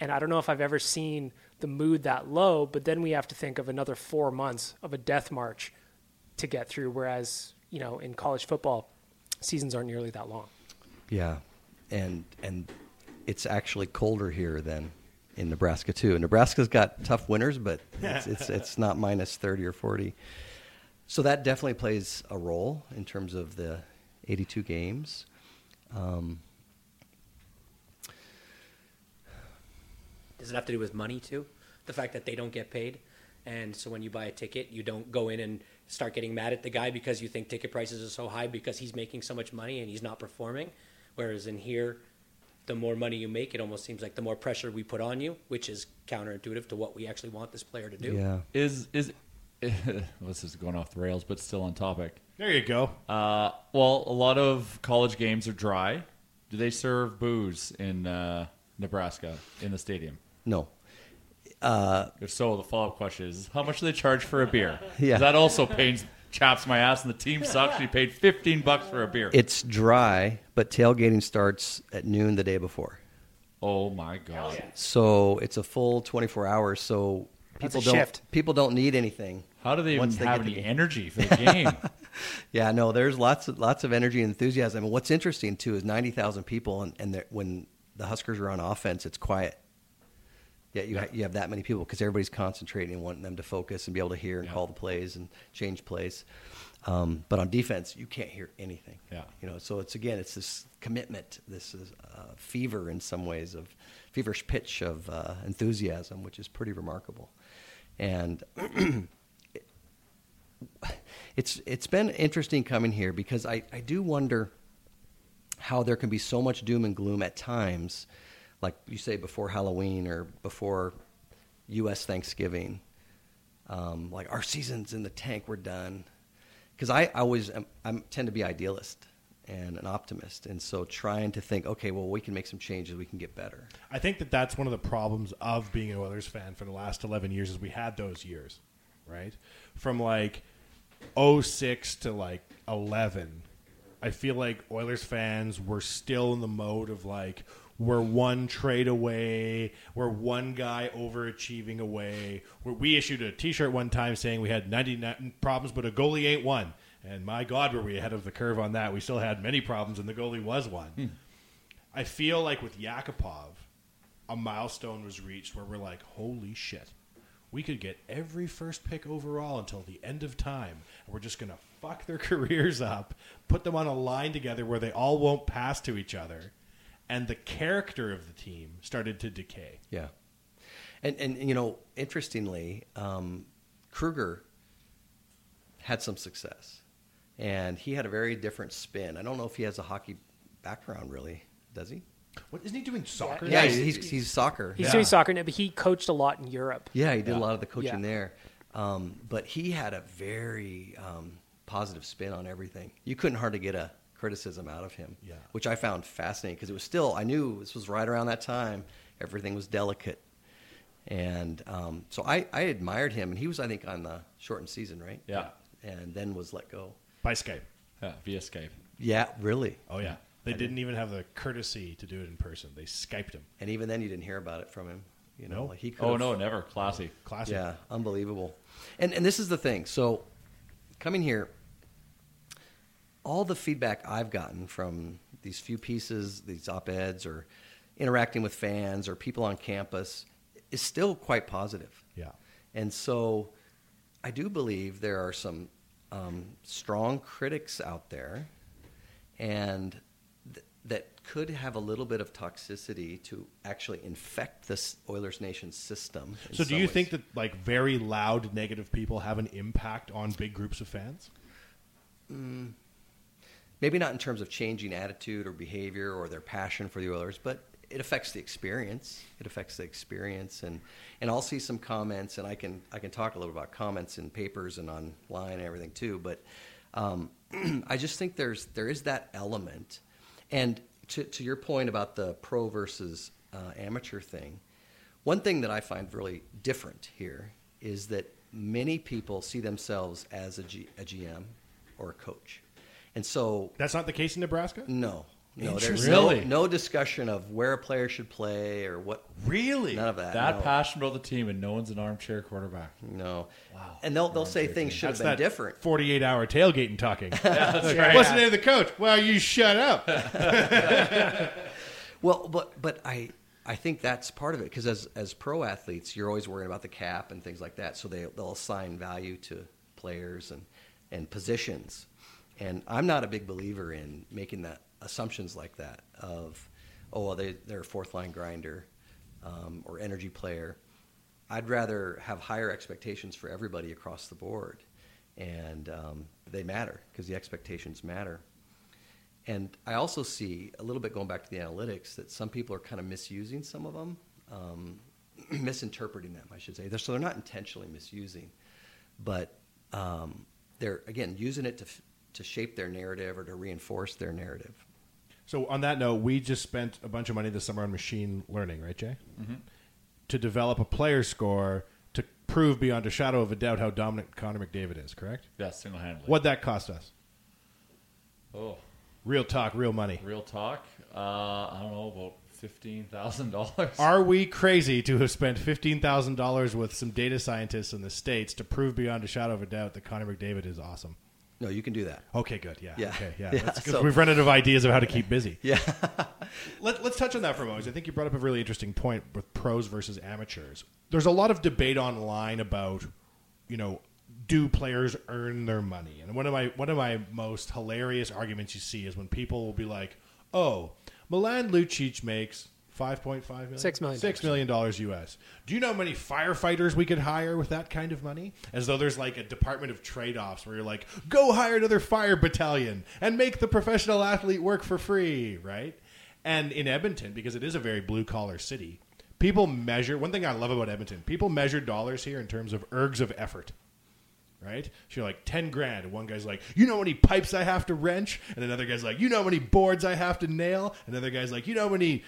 And I don't know if I've ever seen the mood that low. But then we have to think of another four months of a death march to get through. Whereas you know in college football, seasons aren't nearly that long. Yeah, and and it's actually colder here than in Nebraska too. Nebraska's got tough winters, but it's it's, it's not minus thirty or forty. So that definitely plays a role in terms of the eighty-two games. Um, Does it have to do with money too? The fact that they don't get paid, and so when you buy a ticket, you don't go in and start getting mad at the guy because you think ticket prices are so high because he's making so much money and he's not performing. Whereas in here, the more money you make, it almost seems like the more pressure we put on you, which is counterintuitive to what we actually want this player to do. yeah, Is is this is going off the rails, but still on topic. There you go. Uh, well, a lot of college games are dry. Do they serve booze in uh, Nebraska in the stadium? no, If so, the follow up question is how much do they charge for a beer? Yeah. That also pains chaps my ass, and the team sucks. You paid 15 bucks for a beer. it's dry, but tailgating starts at noon the day before. oh my god. So it's a full twenty-four hours. So That's people don't shift. people don't need anything. How do they even once they have get the energy for the game? Yeah, no, there's lots of lots of energy and enthusiasm. And what's interesting too is ninety thousand people, and, and when the Huskers are on offense, it's quiet. Yeah, you ha- you have that many people because everybody's concentrating and wanting them to focus and be able to hear and Yeah. call the plays and change plays. Um, but on defense, you can't hear anything. Yeah. you know, so it's again, it's this commitment, this is uh, fever in some ways of feverish pitch of uh, enthusiasm, which is pretty remarkable. And it's it's been interesting coming here because I, I do wonder how there can be so much doom and gloom at times, like you say before Halloween or before U.S. Thanksgiving. Um, like our season's in the tank, we're done. Because I, I always am, I tend to be idealist and an optimist, and so trying to think, okay, well, we can make some changes, we can get better. I think that that's one of the problems of being an Oilers fan for the last 11 years is we had those years, right? From like 06 to like 11, I feel like Oilers fans were still in the mode of like we're one trade away, we're one guy overachieving away. Where we issued a T-shirt one time saying we had 99 problems, but a goalie ain't one. And my God, were we ahead of the curve on that? We still had many problems, and the goalie was one. I feel like with Yakupov, a milestone was reached where we're like, holy shit, we could get every first pick overall until the end of time, and we're just gonna fuck their careers up, put them on a line together where they all won't pass to each other, and the character of the team started to decay. Yeah, and and you know, interestingly, um, Krueger had some success, and he had a very different spin. I don't know if he has a hockey background, really. Does he? What isn't he doing soccer? Yeah, Yeah, he's, he's- he's, he's soccer. He's Yeah. doing soccer now, but he coached a lot in Europe. Yeah, he did Yeah. a lot of the coaching Yeah. there. Um, but he had a very um, positive spin on everything. You couldn't hardly get a criticism out of him, Yeah. which I found fascinating because it was still, I knew this was right around that time. Everything was delicate. And um, so I, I admired him. And he was, I think, on the shortened season, right? Yeah. And then was let go. By Skype. yeah, via Skype. Yeah, really. Oh yeah, they didn't even have the courtesy to do it in person. They skyped him. And even then, you didn't hear about it from him. You know, No. like he could Oh no, never classy. classy. Yeah, unbelievable. And and this is the thing. So coming here, all the feedback I've gotten from these few pieces, these op eds, or interacting with fans or people on campus is still quite positive. Yeah. And so I do believe there are some um, strong critics out there and th- that could have a little bit of toxicity to actually infect this Oilers Nation system. So do you ways. think that like very loud negative people have an impact on big groups of fans? maybe not in terms of changing attitude or behavior or their passion for the Oilers, but it affects the experience. It affects the experience, and and I'll see some comments, and I can I can talk a little about comments in papers and online and everything too. But um, I just think there's there is that element, and to to your point about the pro versus uh, amateur thing, one thing that I find really different here is that many people see themselves as a, G, a GM or a coach, and so That's not the case in Nebraska. no, no, there's Interesting. no, Really? no discussion of where a player should play or what. Really? None of that. That no. passionate about the team, and no one's an armchair quarterback. No. Wow. And they'll they'll say things should have been that different. 48 hour tailgating talking. that's right. What's the name of the coach? Well, you shut up. Well, but but I I think that's part of it because as as pro athletes, you're always worrying about the cap and things like that. So they they'll assign value to players and and positions. And I'm not a big believer in making that assumptions like that of oh well they they're a fourth line grinder um, or energy player. I'd rather have higher expectations for everybody across the board, and um, they matter because the expectations matter. And I also see a little bit going back to the analytics that some people are kind of misusing some of them, um, misinterpreting them, I should say. They're, so they're not intentionally misusing, but um, they're again using it to to shape their narrative or to reinforce their narrative. So on that note, we just spent a bunch of money this summer on machine learning, right, Jay? Mm-hmm. To develop a player score to prove beyond a shadow of a doubt how dominant Connor McDavid is, correct? Yeah, single handedly. What'd that cost us? Oh, Real talk, real money. real talk. Uh, I don't know about fifteen thousand dollars. Are we crazy to have spent fifteen thousand dollars with some data scientists in the states to prove beyond a shadow of a doubt that Connor McDavid is awesome? No, you can do that. Okay, good. Yeah. Yeah. Okay. Yeah. Yeah, so- we've run out of ideas of how to keep busy. Yeah. Let, let's touch on that for a moment. I think you brought up a really interesting point with pros versus amateurs. There's a lot of debate online about, you know, do players earn their money? And one of my one of my most hilarious arguments you see is when people will be like, "Oh, Milan Lucic makes." Five point five million, Six million six million dollars U.S. Do you know how many firefighters we could hire with that kind of money? As though there's like a department of trade-offs where you're like, go hire another fire battalion and make the professional athlete work for free, right? And in Edmonton, because it is a very blue collar city, people measure. One thing I love about Edmonton, people measure dollars here in terms of ergs of effort right? So you're like ten grand, and one guy's like, you know how many pipes I have to wrench, and another guy's like, you know how many boards I have to nail, another guy's like, you know how many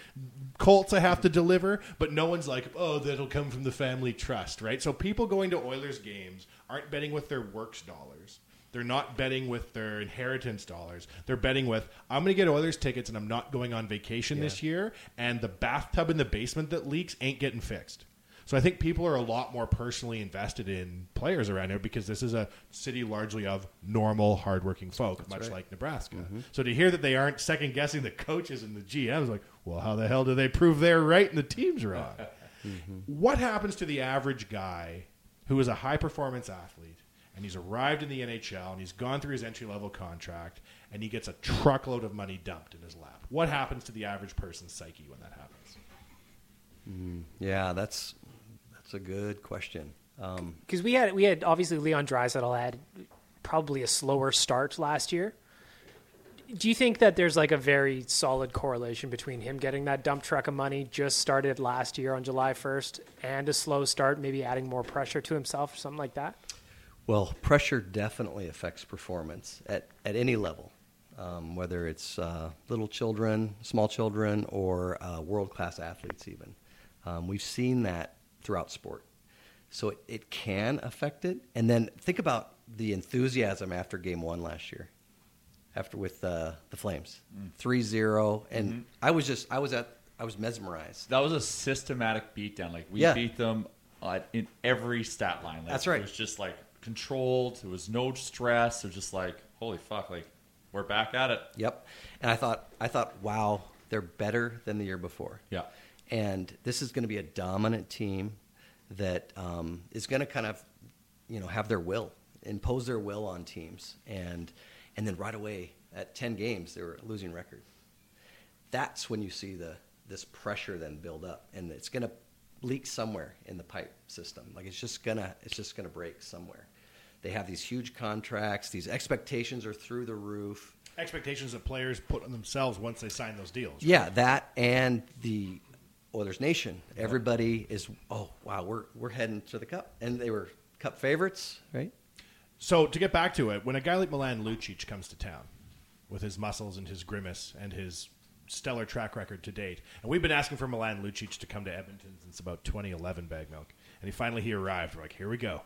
colts I have to deliver, but no one's like, oh, that'll come from the family trust, right? So people going to Oilers games aren't betting with their works dollars. They're not betting with their inheritance dollars. They're betting with, I'm going to get Oilers tickets and I'm not going on vacation this year, and the bathtub in the basement that leaks ain't getting fixed. So I think people are a lot more personally invested in players around here because this is a city largely of normal, hardworking folk, much like Nebraska. Mm-hmm. So to hear that they aren't second guessing the coaches and the GMs, like, well, how the hell do they prove they're right and the team's wrong? Mm-hmm. What happens to the average guy who is a high performance athlete and he's arrived in the NHL and he's gone through his entry level contract and he gets a truckload of money dumped in his lap? What happens to the average person's psyche when that happens? Mm-hmm. Yeah, that's that's a good question. Um, because we had we had obviously Leon Draisaitl had probably a slower start last year. Do you think that there's like a very solid correlation between him getting that dump truck of money just started last year on July 1st and a slow start, maybe adding more pressure to himself or something like that? Well, pressure definitely affects performance at, at any level, um, whether it's uh, little children, small children, or uh, world class athletes, even. Um, we've seen that throughout sport. So it, it can affect it. And then think about the enthusiasm after game one last year, after with uh, the Flames 3 0. And I was just, I was at, I was mesmerized. That was a systematic beatdown. Like we Yeah. beat them uh, in every stat line. Like, That's right. It was just like controlled. It was no stress. It was just like holy fuck. Like we're back at it. Yep. And I thought, I thought, wow, they're better than the year before. Yeah. And this is going to be a dominant team that um, is going to kind of, you know, have their will, impose their will on teams, and and then right away at ten games they were a losing record. That's when you see the this pressure then build up, and it's going to leak somewhere in the pipe system. Like it's just gonna it's just gonna break somewhere. They have these huge contracts. These expectations are through the roof. expectations that players put on themselves once they sign those deals. Yeah, that and the Oilers Nation. Everybody is oh wow, we're we're heading to the cup, and they were cup favorites, right? So to get back to it, when a guy like Milan Lucic comes to town with his muscles and his grimace and his stellar track record to date, and we've been asking for Milan Lucic to come to Edmonton since about 2011, Bag Milk, and he finally he arrived. We're like, here we go.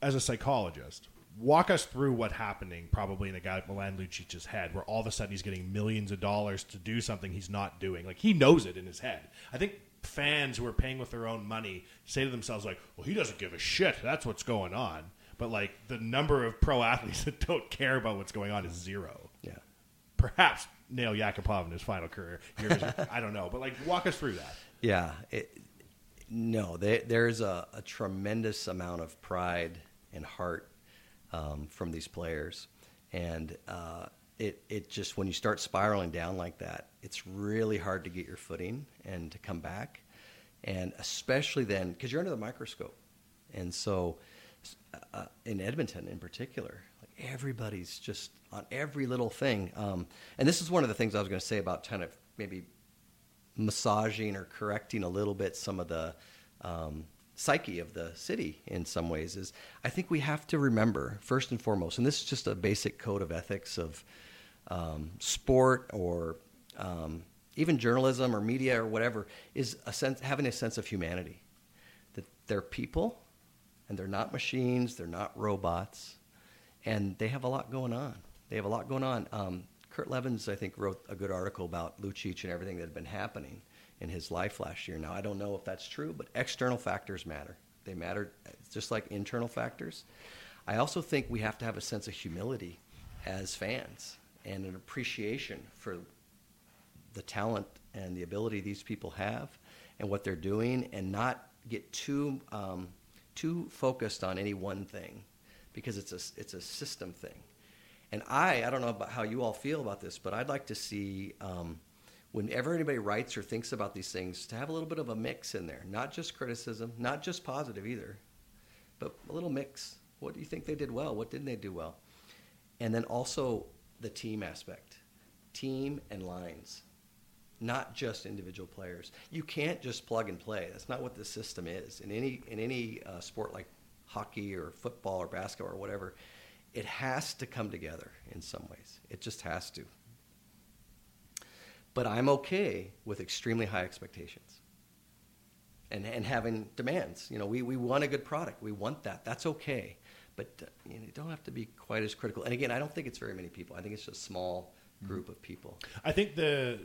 As a psychologist, walk us through what happening probably in a guy like Milan Lucic's head, where all of a sudden he's getting millions of dollars to do something he's not doing. Like he knows it in his head. I think fans who are paying with their own money say to themselves like, "Well, he doesn't give a shit. That's what's going on." But like the number of pro athletes that don't care about what's going on is zero. Yeah. Perhaps Nail Yakupov in his final career years. I don't know, but like walk us through that. Yeah. It, no, there, there's a, a tremendous amount of pride and heart um, from these players, and uh, it it just when you start spiraling down like that, it's really hard to get your footing and to come back, and especially then because you're under the microscope, and so uh, in Edmonton in particular, like everybody's just on every little thing, um, and this is one of the things I was going to say about kind of maybe massaging or correcting a little bit some of the um, psyche of the city in some ways is I think we have to remember first and foremost, and this is just a basic code of ethics of um, sport or um, even journalism or media or whatever, is a sense having a sense of humanity. That they're people, and they're not machines, they're not robots, and they have a lot going on. They have a lot going on. Um, Kurt Leavins, I think, wrote a good article about Lucic and everything that had been happening in his life last year. Now, I don't know if that's true, but external factors matter. They matter just like internal factors. I also think we have to have a sense of humility as fans and an appreciation for the talent and the ability these people have and what they're doing and not get too um, too focused on any one thing because it's a it's a system thing and I I don't know about how you all feel about this but I'd like to see um, whenever anybody writes or thinks about these things to have a little bit of a mix in there not just criticism not just positive either but a little mix what do you think they did well what didn't they do well and then also the team aspect team and lines not just individual players. You can't just plug and play. That's not what the system is. In any in any uh, sport like hockey or football or basketball or whatever, it has to come together in some ways. It just has to. But I'm okay with extremely high expectations. And, and having demands. You know, we, we want a good product. We want that. That's okay. But uh, you, know, you don't have to be quite as critical. And again, I don't think it's very many people. I think it's just a small group of people. I think the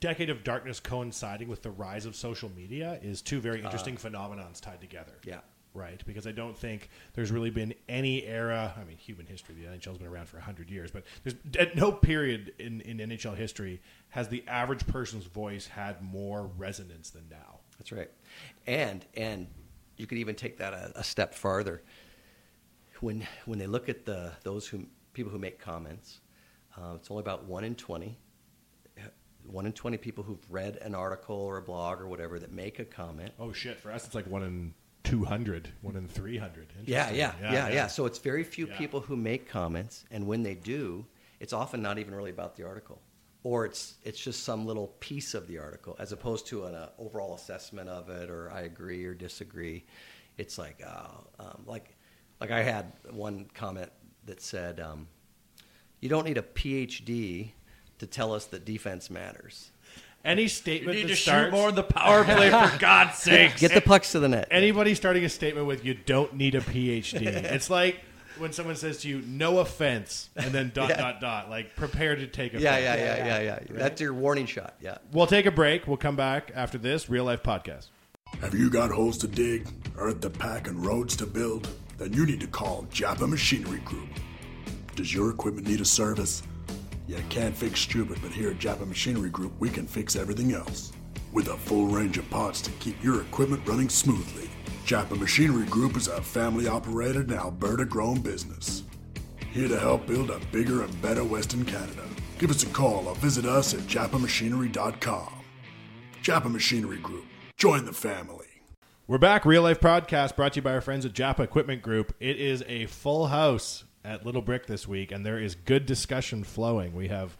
decade of darkness coinciding with the rise of social media is two very interesting phenomenons tied together. Yeah. Right, because I don't think there's really been any era. I mean, human history. The NHL's been around for hundred years, but there's at no period in, in NHL history has the average person's voice had more resonance than now. That's right. And and you could even take that a, a step farther. When when they look at the those who people who make comments, uh, it's only about one in twenty. One in twenty people who've read an article or a blog or whatever that make a comment. Oh shit! For us, it's like one in two hundred, one in three hundred. Yeah, yeah, yeah, yeah, So it's very few Yeah. people who make comments, and when they do, it's often not even really about the article, or it's it's just some little piece of the article, as opposed to an uh, overall assessment of it, or I agree or disagree. It's like, uh, um, like, like I had one comment that said, um, "You don't need a PhD to tell us that defense matters." Any statement You need that to shoot more in the power play, for God's sakes. Get the pucks to the net. Anybody starting a statement with "You don't need a PhD," it's like when someone says to you, "No offense," and then dot Yeah. dot dot. Like prepare to take offense. Yeah, yeah, yeah, yeah, yeah. That's your warning shot. Yeah. We'll take a break. We'll come back after this real life podcast. Have you got holes to dig, earth to pack, and roads to build? Then you need to call Japa Machinery Group. Does your equipment need a service? You can't fix stupid, but here at Japa Machinery Group, we can fix everything else. With a full range of parts to keep your equipment running smoothly. Japa Machinery Group is a family operated and Alberta grown business. Here to help build a bigger and better Western Canada. Give us a call or visit us at japamachinery.com. Japa Machinery Group. Join the family. We're back. Real life podcast brought to you by our friends at Japa Equipment Group. It is a full house at Little Brick this week, and there is good discussion flowing. We have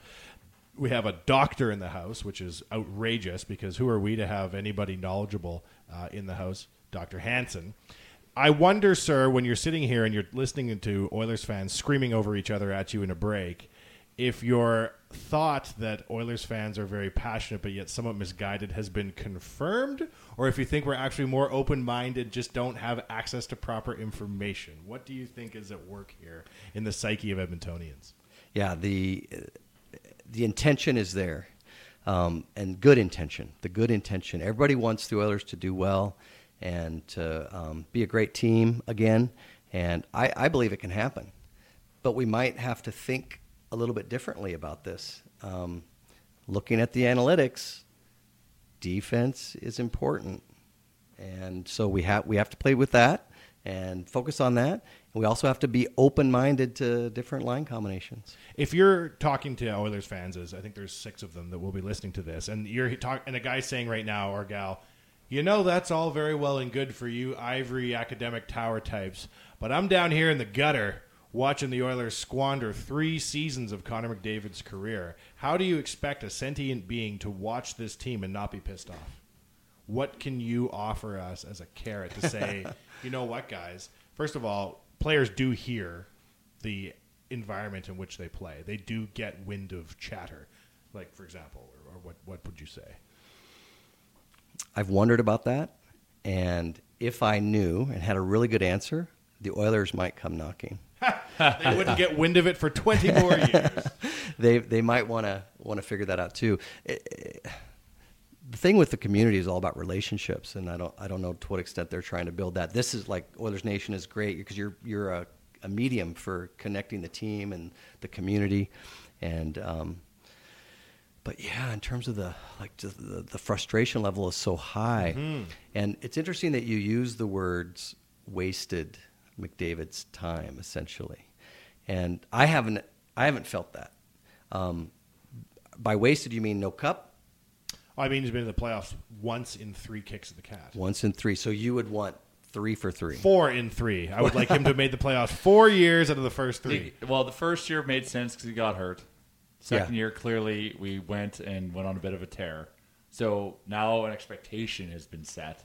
we have a doctor in the house, which is outrageous because who are we to have anybody knowledgeable uh, in the house? Dr. Hanson. I wonder, sir, when you're sitting here and you're listening to Oilers fans screaming over each other at you in a break, if your thought that Oilers fans are very passionate but yet somewhat misguided has been confirmed, or if you think we're actually more open minded, just don't have access to proper information. What do you think is at work here in the psyche of Edmontonians? Yeah, the the intention is there, um, and good intention. The good intention. Everybody wants the Oilers to do well and to um, be a great team again, and I, I believe it can happen. But we might have to think a little bit differently about this. Um, looking at the analytics, defense is important, and so we have we have to play with that and focus on that. And we also have to be open minded to different line combinations. If you're talking to Oilers fans, as I think there's six of them that will be listening to this, and you're talk, and a guy's saying right now, or gal, you know that's all very well and good for you ivory academic tower types, but I'm down here in the gutter watching the Oilers squander three seasons of Connor McDavid's career. How do you expect a sentient being to watch this team and not be pissed off? What can you offer us as a carrot to say, you know what, guys? First of all, players do hear the environment in which they play. They do get wind of chatter, like for example, or, or what? What would you say? I've wondered about that, and if I knew and had a really good answer, the Oilers might come knocking. They wouldn't get wind of it for 20 more years. they they might want to want to figure that out too. It- it- the thing with the community is all about relationships, and I don't I don't know to what extent they're trying to build that. This is like Oilers Nation is great because you're you're a, a medium for connecting the team and the community, and um, but yeah, in terms of the like just the, the frustration level is so high, Mhm. and it's interesting that you use the words wasted McDavid's time essentially, and I haven't I haven't felt that. Um, by wasted, you mean no cup? I mean, he's been in the playoffs once in three kicks of the cat. Once in three. So you would want three for three. Four in three. I would like him to have made the playoffs four years out of the first three. He- well, the first year made sense because he got hurt. Second year, clearly, we went and went on a bit of a tear. So now an expectation has been set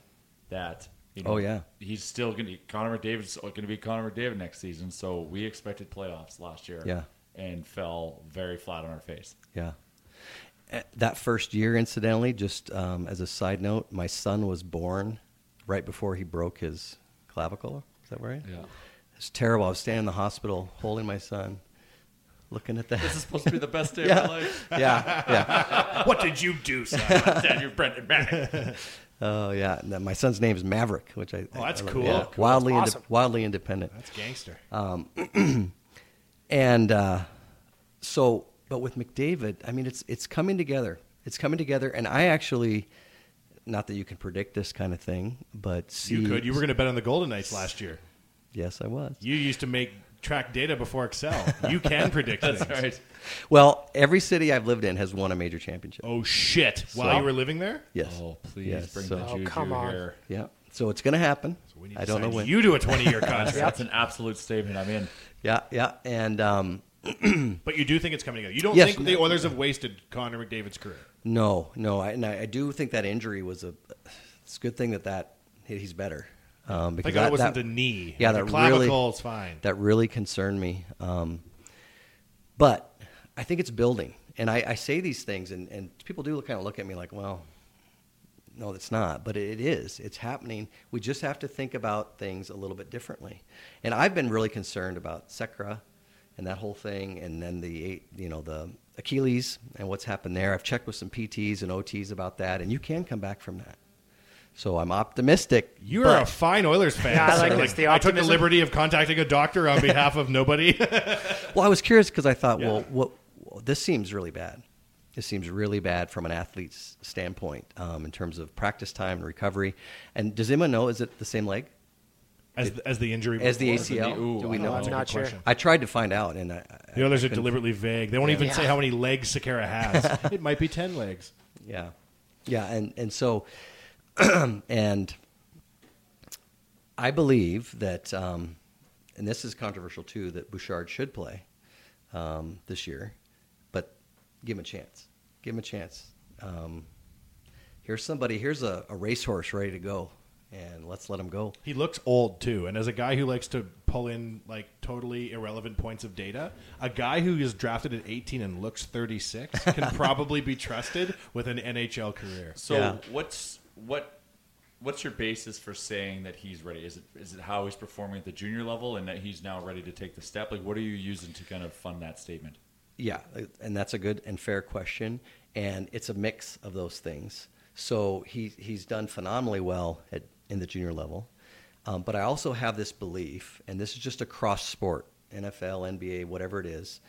that you know, Oh, yeah. he's still going to Connor McDavid's going to be Connor McDavid next season. So we expected playoffs last year, Yeah. and fell very flat on our face. Yeah. Uh, That first year, incidentally, just um, as a side note, my son was born right before he broke his clavicle. Is that right? Yeah. It's terrible. I was standing in the hospital holding my son, looking at that. This is supposed to be the best day yeah. of my life. Yeah, yeah. What did you do, son? Dad, you're Brandon Manning. Oh yeah, my son's name is Maverick, which I Oh, that's I cool. Yeah. Cool. Wildly, That's awesome. wildly independent. That's gangster. Um, and uh, so, but with McDavid, I mean, it's it's coming together. It's coming together, and I actually, not that you can predict this kind of thing, but see, You could. You were going to bet on the Golden Knights last year. Yes, I was. You used to make track data before Excel. You can predict That's things. right. Well, every city I've lived in has won a major championship. Oh shit! While So- you were living there? Yes. Oh, please Yes, bring so- the Oh, juju come on. here. Yeah. So it's going to happen. we need I to don't know sign when. you to a 20-year contract. That's an absolute statement. I'm in. Yeah, yeah, and um, But you do think it's coming together. You don't Yes. think the Oilers have wasted Connor McDavid's career? no, no, I, and I, I do think that injury was a. It's a good thing that that he's better. Um, because Thank God it that, wasn't that- the knee. Yeah, The that clavicle really is fine. That really concerned me. Um, but I think it's building, and I, I say these things, and, and people do kind of look at me like, well, no, it's not, but it is. It's happening. We just have to think about things a little bit differently. And I've been really concerned about Sekera and that whole thing, and then the you know the Achilles and what's happened there. I've checked with some PTs and OTs about that, and you can come back from that. So I'm optimistic. You are but- a fine Oilers fan. Yeah, I like sir. this, the I took the liberty of contacting a doctor on behalf of nobody. Well, I was curious because I thought, Yeah. well, what, well, this seems really bad. This seems really bad from an athlete's standpoint um, in terms of practice time and recovery. And does anyone know? Is it the same leg as, the, as the injury as the before? ACL? Ooh, Do we I know? That's a I'm not sure. question. I tried to find out, and I, I- The Oilers I are deliberately vague. They won't even say how many legs Sekera has. it might be 10 legs. Yeah, yeah, and and so, and I believe that um, and this is controversial too, that Bouchard should play um, this year, but give him a chance. Give him a chance. Um, here's somebody. Here's a, a racehorse ready to go, and let's let him go. He looks old too, and as a guy who likes to pull in like totally irrelevant points of data, a guy who is drafted at 18 and looks 36 can probably be trusted with an NHL career. So what's what what's your basis for saying that he's ready? Is it is it how he's performing at the junior level and that he's now ready to take the step? Like what are you using to kind of fund that statement? Yeah, and that's a good and fair question, and it's a mix of those things. So he he's done phenomenally well at in the junior level, um, but I also have this belief, and this is just across sport, NFL, NBA, whatever it is,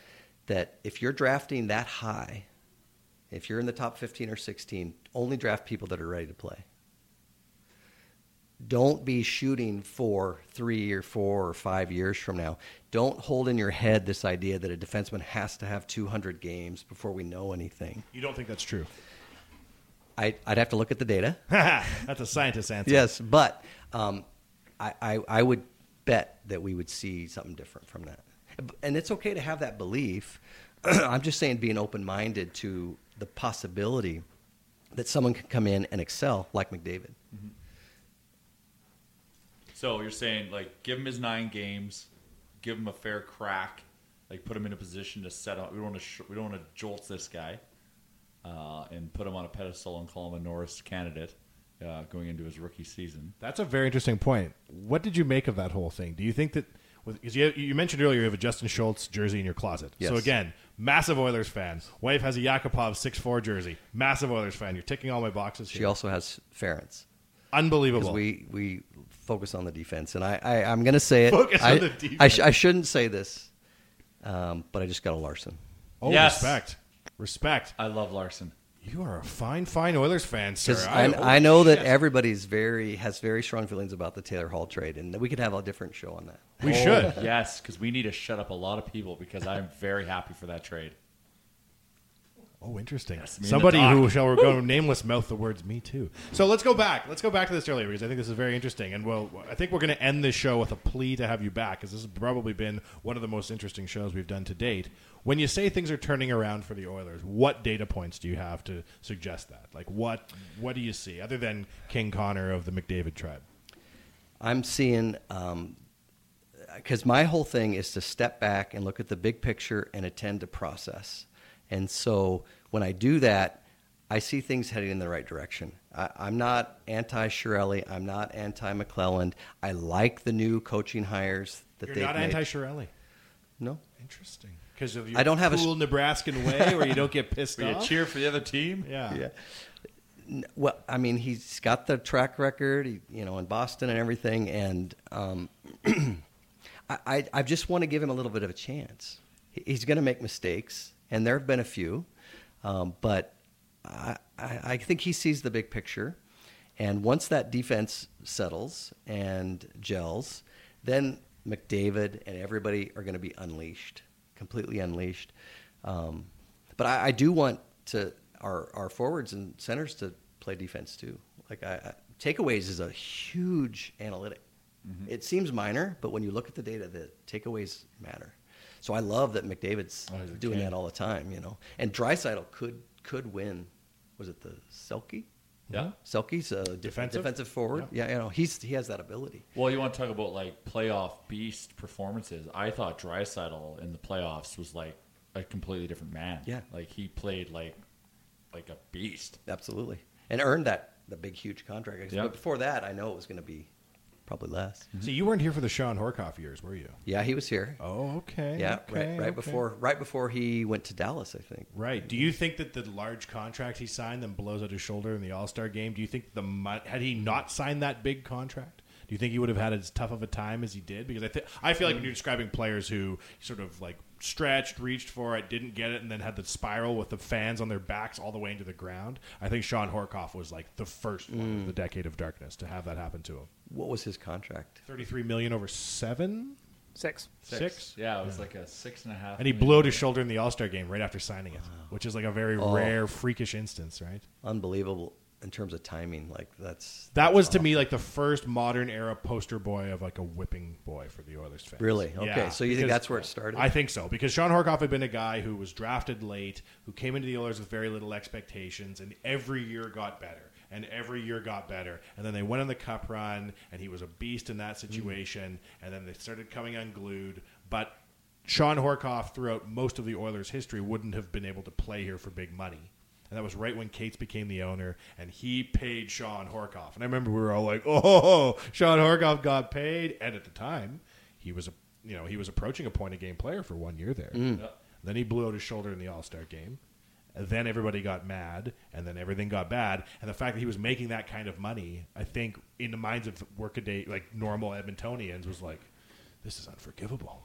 that if you're drafting that high, if you're in the top 15 or 16, only draft people that are ready to play. Don't be shooting for three or four or five years from now. Don't hold in your head this idea that a defenseman has to have 200 games before we know anything. You don't think that's true? I, I'd have to look at the data. that's a scientist answer. Yes, but um, I, I, I would bet that we would see something different from that. And it's okay to have that belief. I'm just saying being open minded to the possibility that someone can come in and excel like McDavid. So you're saying like give him his nine games, give him a fair crack, like put him in a position to set up. We don't want to sh- we don't want to jolt this guy, uh, and put him on a pedestal and call him a Norris candidate uh, going into his rookie season. That's a very interesting point. What did you make of that whole thing? Do you think that? Because you, you mentioned earlier you have a Justin Schultz jersey in your closet. So again, massive Oilers fan. Wife has a Yakupov 6'4 jersey. Massive Oilers fan. You're ticking all my boxes. She also has Ference. Unbelievable. Because we, we focus on the defense. And I, I, I'm going to say it. Focus I, on the I, sh- defense. I shouldn't say this, um, but I just got a Larsson. Oh, Yes. respect. Respect. I love Larsson. You are a fine, fine Oilers fan, sir. I, I, I know that shit. everybody's very has very strong feelings about the Taylor Hall trade, and we could have a different show on that. We Oh, should. yes, because we need to shut up a lot of people because I'm very happy for that trade. Oh, interesting. Yes, me and the Somebody doc. who shall go nameless mouth the words "me too." So let's go back. Let's go back to this earlier because I think this is very interesting. And well, I think we're going to end this show with a plea to have you back because this has probably been one of the most interesting shows we've done to date. When you say things are turning around for the Oilers, what data points do you have to suggest that? Like what what do you see other than King Connor of the McDavid tribe? I'm seeing um, because my whole thing is to step back and look at the big picture and attend to process. And so when I do that, I see things heading in the right direction. I, I'm not anti Chiarelli. I'm not anti McLellan. I like the new coaching hires that You're they've not anti Chiarelli. No. Interesting. Because of your I don't have a cool s- Nebraskan way where you don't get pissed Where you cheer for the other team. Yeah. Yeah. Well, I mean, he's got the track record, you know, in Boston and everything, and um, I, I, I just want to give him a little bit of a chance. He's going to make mistakes, and there have been a few, um, but I, I, I think he sees the big picture. And once that defense settles and gels, then McDavid and everybody are going to be unleashed, completely unleashed. Um, but I, I do want to our our forwards and centers to play defense too. Like I, I, takeaways is a huge analytic. It seems minor, but when you look at the data, the takeaways matter. So I love that McDavid's Oh, doing that all the time. You know, and Draisaitl could could win. Was it the Selke? Yeah. Selke's a Defensive? defensive forward. Yeah. you know, he's he has that ability. Well, you want to talk about like playoff beast performances? I thought Draisaitl in the playoffs was like a completely different man. Yeah. like he played like like a beast. Absolutely, and earned that the big huge contract. Yeah. But before that, I know it was going to be probably less. Mm-hmm. See, you weren't here for the Shawn Horcoff years, were you? Yeah, he was here. Oh, okay. Yeah, okay, right, right okay. before right before he went to Dallas, I think. Right. Do you think that the large contract he signed then blows out his shoulder in the All Star game? Do you think the had he not signed that big contract? Do you think he would have had as tough of a time as he did? Because I think I feel like when you're describing players who sort of like stretched, reached for it, didn't get it, and then had the spiral with the fans on their backs all the way into the ground. I think Shawn Horcoff was like the first one Mm. of the decade of darkness to have that happen to him. What was his contract? Thirty-three million over seven, Six. six. Yeah, it was like a six and a half. And he blew out his shoulder in the All Star game right after signing it, which is like a very Oh. rare, freakish instance, right? Unbelievable. In terms of timing, like that's That was to me like the first modern era poster boy of like a whipping boy for the Oilers fans. Really? Okay, Yeah, so you think because- that's where it started? I think so because Shawn Horcoff had been a guy who was drafted late, who came into the Oilers with very little expectations, and every year got better, and every year got better, and then they went on the Cup run, and he was a beast in that situation, and then they started coming unglued, but. Shawn Horcoff, throughout most of the Oilers' history, wouldn't have been able to play here for big money. And that was right when Katz became the owner, and he paid Shawn Horcoff. And I remember we were all like, "Oh, Shawn Horcoff got paid." And at the time, he was a you know he was approaching a point a game player for one year there. Mm. Then he blew out his shoulder in the All Star game. And then everybody got mad, and then everything got bad. And the fact that he was making that kind of money, I think, in the minds of workaday like normal Edmontonians, was like, "This is unforgivable."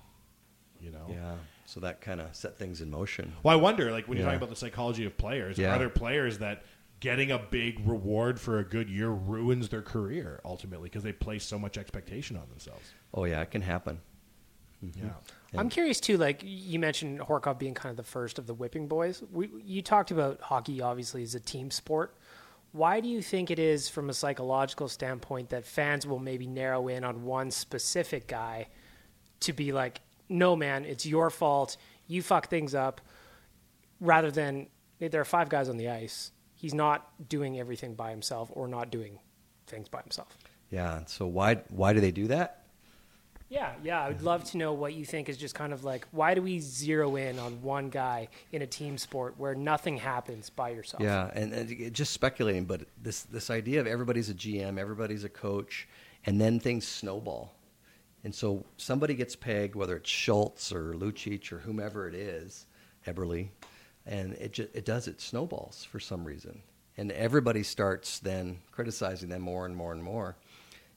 You know. yeah. So that kind of set things in motion. Well, I wonder, like when you're Yeah. talking about the psychology of players, Yeah. are there players that getting a big reward for a good year ruins their career ultimately because they place so much expectation on themselves? Oh yeah, it can happen. Mm-hmm. Yeah. I'm curious too. Like you mentioned, Horcoff being kind of the first of the whipping boys. We, you talked about hockey, obviously, as a team sport. Why do you think it is, from a psychological standpoint, that fans will maybe narrow in on one specific guy to be like, "No, man, it's your fault. You fuck things up," rather than there are five guys on the ice. He's not doing everything by himself or not doing things by himself. Yeah. So why why do they do that? Yeah, yeah. I would love to know what you think is just kind of like why do we zero in on one guy in a team sport where nothing happens by yourself? Yeah, and, and just speculating, but this this idea of everybody's a GM, everybody's a coach, and then things snowball, and so somebody gets pegged, whether it's Schultz or Lucic or whomever it is, Eberle, and it just, it does it snowballs for some reason, and everybody starts then criticizing them more and more and more,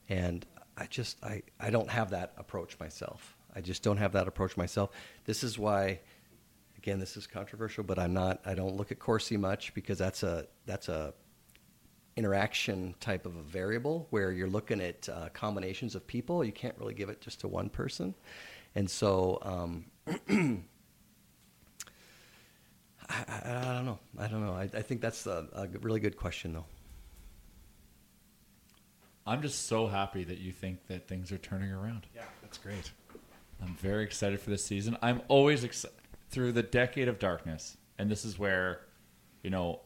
and I just I, I don't have that approach myself. I just don't have that approach myself. This is why again, this is controversial, but I'm not. I don't look at Corsi much because that's a that's a interaction type of a variable where you're looking at uh, combinations of people. You can't really give it just to one person, and so um, I, I, I don't know. I don't know. I, I think that's a, a really good question, though. I'm just so happy that you think that things are turning around. Yeah, that's great. I'm very excited for this season. I'm always excited through the decade of darkness, and this is where, you know,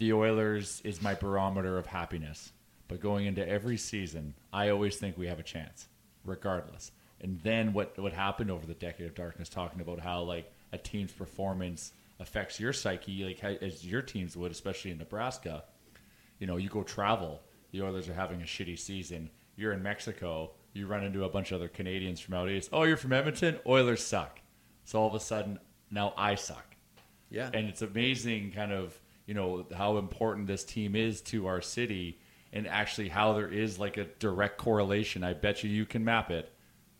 the Oilers is my barometer of happiness. But going into every season, I always think we have a chance, regardless. And then what what happened over the decade of darkness, talking about how like a team's performance affects your psyche, like how, as your teams would, especially in Nebraska. You know, you go travel. The Oilers are having a shitty season. You're in Mexico. You run into a bunch of other Canadians from out east. Oh, you're from Edmonton. Oilers suck. So all of a sudden, now I suck. Yeah. And it's amazing, kind of, you know, how important this team is to our city, and actually how there is like a direct correlation. I bet you you can map it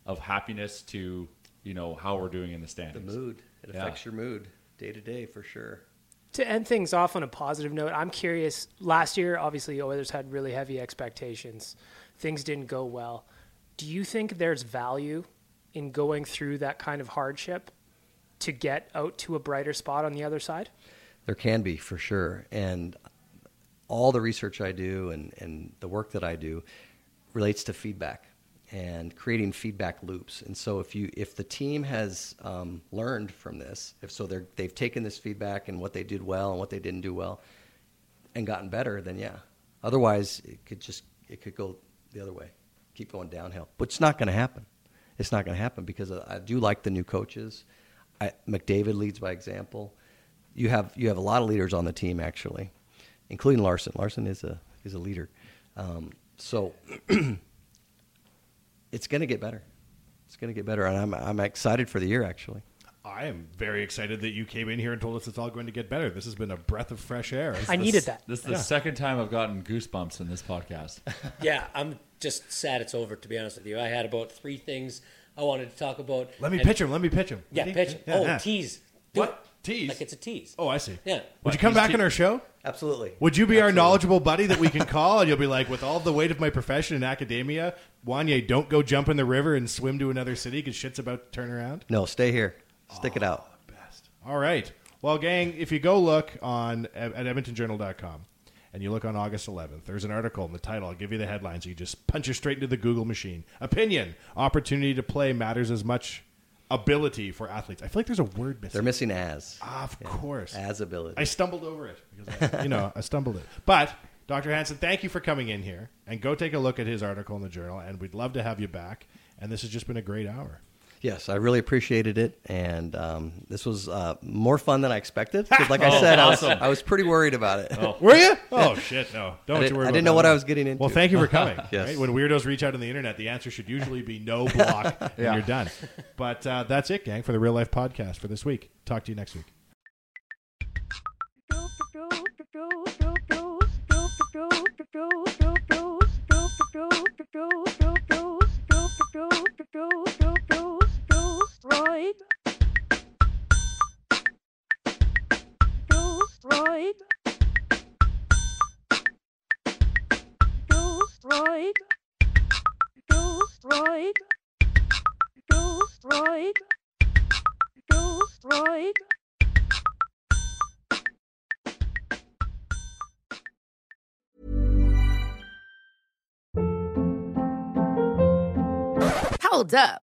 of happiness to you know how we're doing in the standings The mood it Yeah. affects your mood day to day for sure. To end things off on a positive note, I'm curious. Last year, obviously, Oilers had really heavy expectations. Things didn't go well. Do you think there's value in going through that kind of hardship to get out to a brighter spot on the other side? There can be for sure, and all the research I do and, and the work that I do relates to feedback and creating feedback loops. And so if you if the team has um, learned from this, if so they're, they've taken this feedback and what they did well and what they didn't do well, and gotten better, then yeah. Otherwise, it could just it could go the other way, keep going downhill. But it's not going to happen. It's not going to happen because I do like the new coaches. I, McDavid leads by example. You have you have a lot of leaders on the team actually, including Larsson. Larsson is a is a leader. Um, so it's going to get better. It's going to get better, and I'm I'm excited for the year actually. I am very excited that you came in here and told us it's all going to get better. This has been a breath of fresh air. I needed that. This is the second time I've gotten goosebumps in this podcast. yeah, I'm just sad it's over. To be honest with you, I had about three things I wanted to talk about. Let me and- pitch him. Let me pitch him. Yeah, pitch. Yeah, oh, yeah. tease. Do What? it. Tease? Like it's a tease. Oh, I see. Yeah. Would What, you come back te- on our show? Absolutely. Would you be our knowledgeable buddy that we can call and you'll be like, with all the weight of my profession in academia, Wanye, don't go jump in the river and swim to another city because shit's about to turn around? No, stay here. Stick it out. Best. All right. Well, gang, if you go look on at edmontonjournal.com and you look on August 11th, there's an article in the title. I'll give you the headlines. You just punch it straight into the Google machine. Opinion: Opportunity to play matters as much ability for athletes. I feel like there's a word missing. They're missing as. Of Yeah, course. As ability. I stumbled over it because I, you know I stumbled it. But Dr. Hanson, thank you for coming in here and go take a look at his article in the journal. And we'd love to have you back. And this has just been a great hour. Yes, I really appreciated it, and um, this was uh, more fun than I expected. 'Cause like I Oh, said, I, was. I was pretty worried about it. Oh. Were you? Oh shit, no! Don't I you didn't, worry. I about didn't know that what I was getting into. Well, thank you for coming. yes. right? When weirdos reach out on the internet, the answer should usually be no block, and Yeah. you're done. But uh, that's it, gang, for the real life podcast for this week. Talk to you next week. Right. Right. Right. Right. Right. Right. Hold up.